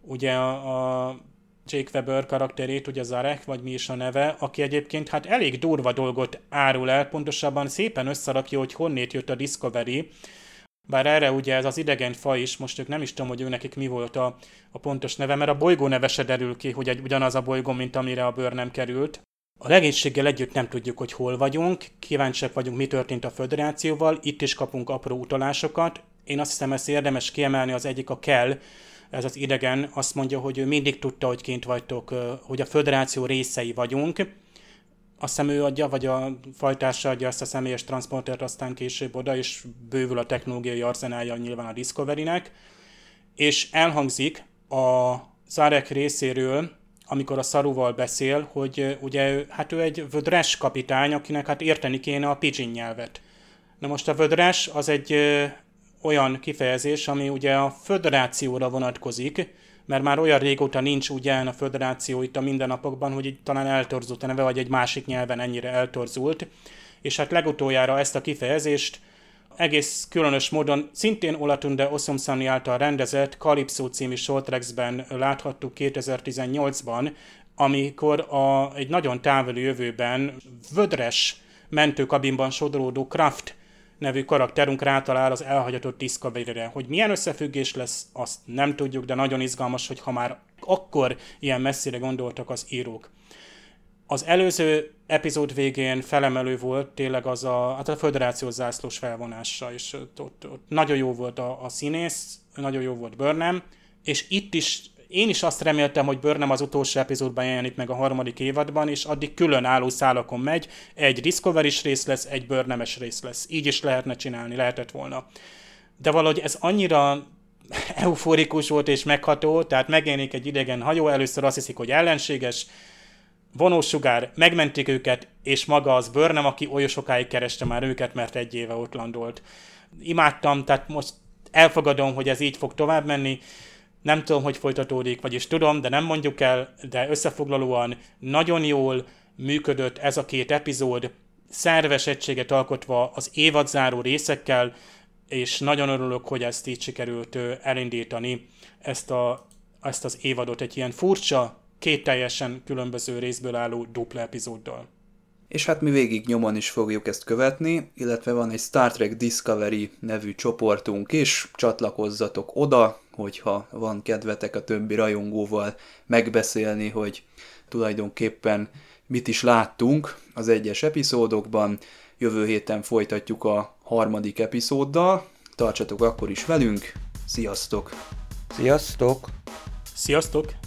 ugye a, a Jake Weber karakterét, ugye Zarek, vagy mi is a neve, aki egyébként hát elég durva dolgot árul el, pontosabban szépen összerakja, hogy honnét jött a Discovery, bár erre ugye ez az idegen faj is, most ők nem is tudom, hogy ő nekik mi volt a, a pontos neve, mert a bolygó neve se derül ki, hogy egy, ugyanaz a bolygó, mint amire a bőr nem került. A legénységgel együtt nem tudjuk, hogy hol vagyunk, kíváncsiak vagyunk, mi történt a föderációval, itt is kapunk apró utalásokat. Én azt hiszem, ezt érdemes kiemelni, az egyik a kell, ez az idegen azt mondja, hogy ő mindig tudta, hogy kint vagytok, hogy a föderáció részei vagyunk. Azt hiszem ő adja, vagy a fajtársa adja ezt a személyes transportert aztán később oda, és bővül a technológiai arzenálja nyilván a Discovery-nek. És elhangzik a Zarek részéről, amikor a Szaruval beszél, hogy ugye hát ő egy vödres kapitány, akinek hát érteni kéne a pidgin nyelvet. Na most a vödres az egy olyan kifejezés, ami ugye a föderációra vonatkozik, mert már olyan régóta nincs ugyan a föderáció itt a mindennapokban, hogy itt talán eltorzult a neve, vagy egy másik nyelven ennyire eltorzult. És hát legutoljára ezt a kifejezést egész különös módon szintén Olatunde Oszomszani által rendezett Calypso című shorttracksben láthattuk 2018-ban, amikor a, egy nagyon távoli jövőben vödres mentőkabinban sodródó Kraft nevű karakterünk rátalál az elhagyatott Discovery-re. Hogy milyen összefüggés lesz, azt nem tudjuk, de nagyon izgalmas, hogy ha már akkor ilyen messzire gondoltak az írók. Az előző epizód végén felemelő volt tényleg az a, hát a föderáció zászlós felvonása, és ott, ott, ott nagyon jó volt a, a színész, nagyon jó volt Burnham, és itt is én is azt reméltem, hogy Burnham az utolsó epizódban jelenik meg a harmadik évadban, és addig külön álló szálakon megy, egy discovery rész lesz, egy burnham rész lesz. Így is lehetne csinálni, lehetett volna. De valahogy ez annyira euforikus volt és megható, tehát megjelenik egy idegen hajó, először azt hiszik, hogy ellenséges, vonósugár, megmentik őket, és maga az Burnham, aki oly sokáig kereste már őket, mert egy éve ott landolt. Imádtam, tehát most elfogadom, hogy ez így fog tovább menni, nem tudom, hogy folytatódik, vagyis tudom, de nem mondjuk el, de összefoglalóan nagyon jól működött ez a két epizód, szerves egységet alkotva az évadzáró részekkel, és nagyon örülök, hogy ezt így sikerült elindítani, ezt, a, ezt az évadot egy ilyen furcsa, két teljesen különböző részből álló dupla epizóddal. És hát mi végig nyomon is fogjuk ezt követni, illetve van egy Star Trek Discovery nevű csoportunk is, csatlakozzatok oda, hogyha van kedvetek a többi rajongóval megbeszélni, hogy tulajdonképpen mit is láttunk az egyes epizódokban. Jövő héten folytatjuk a harmadik epizóddal. Tartsatok akkor is velünk. Sziasztok! Sziasztok! Sziasztok!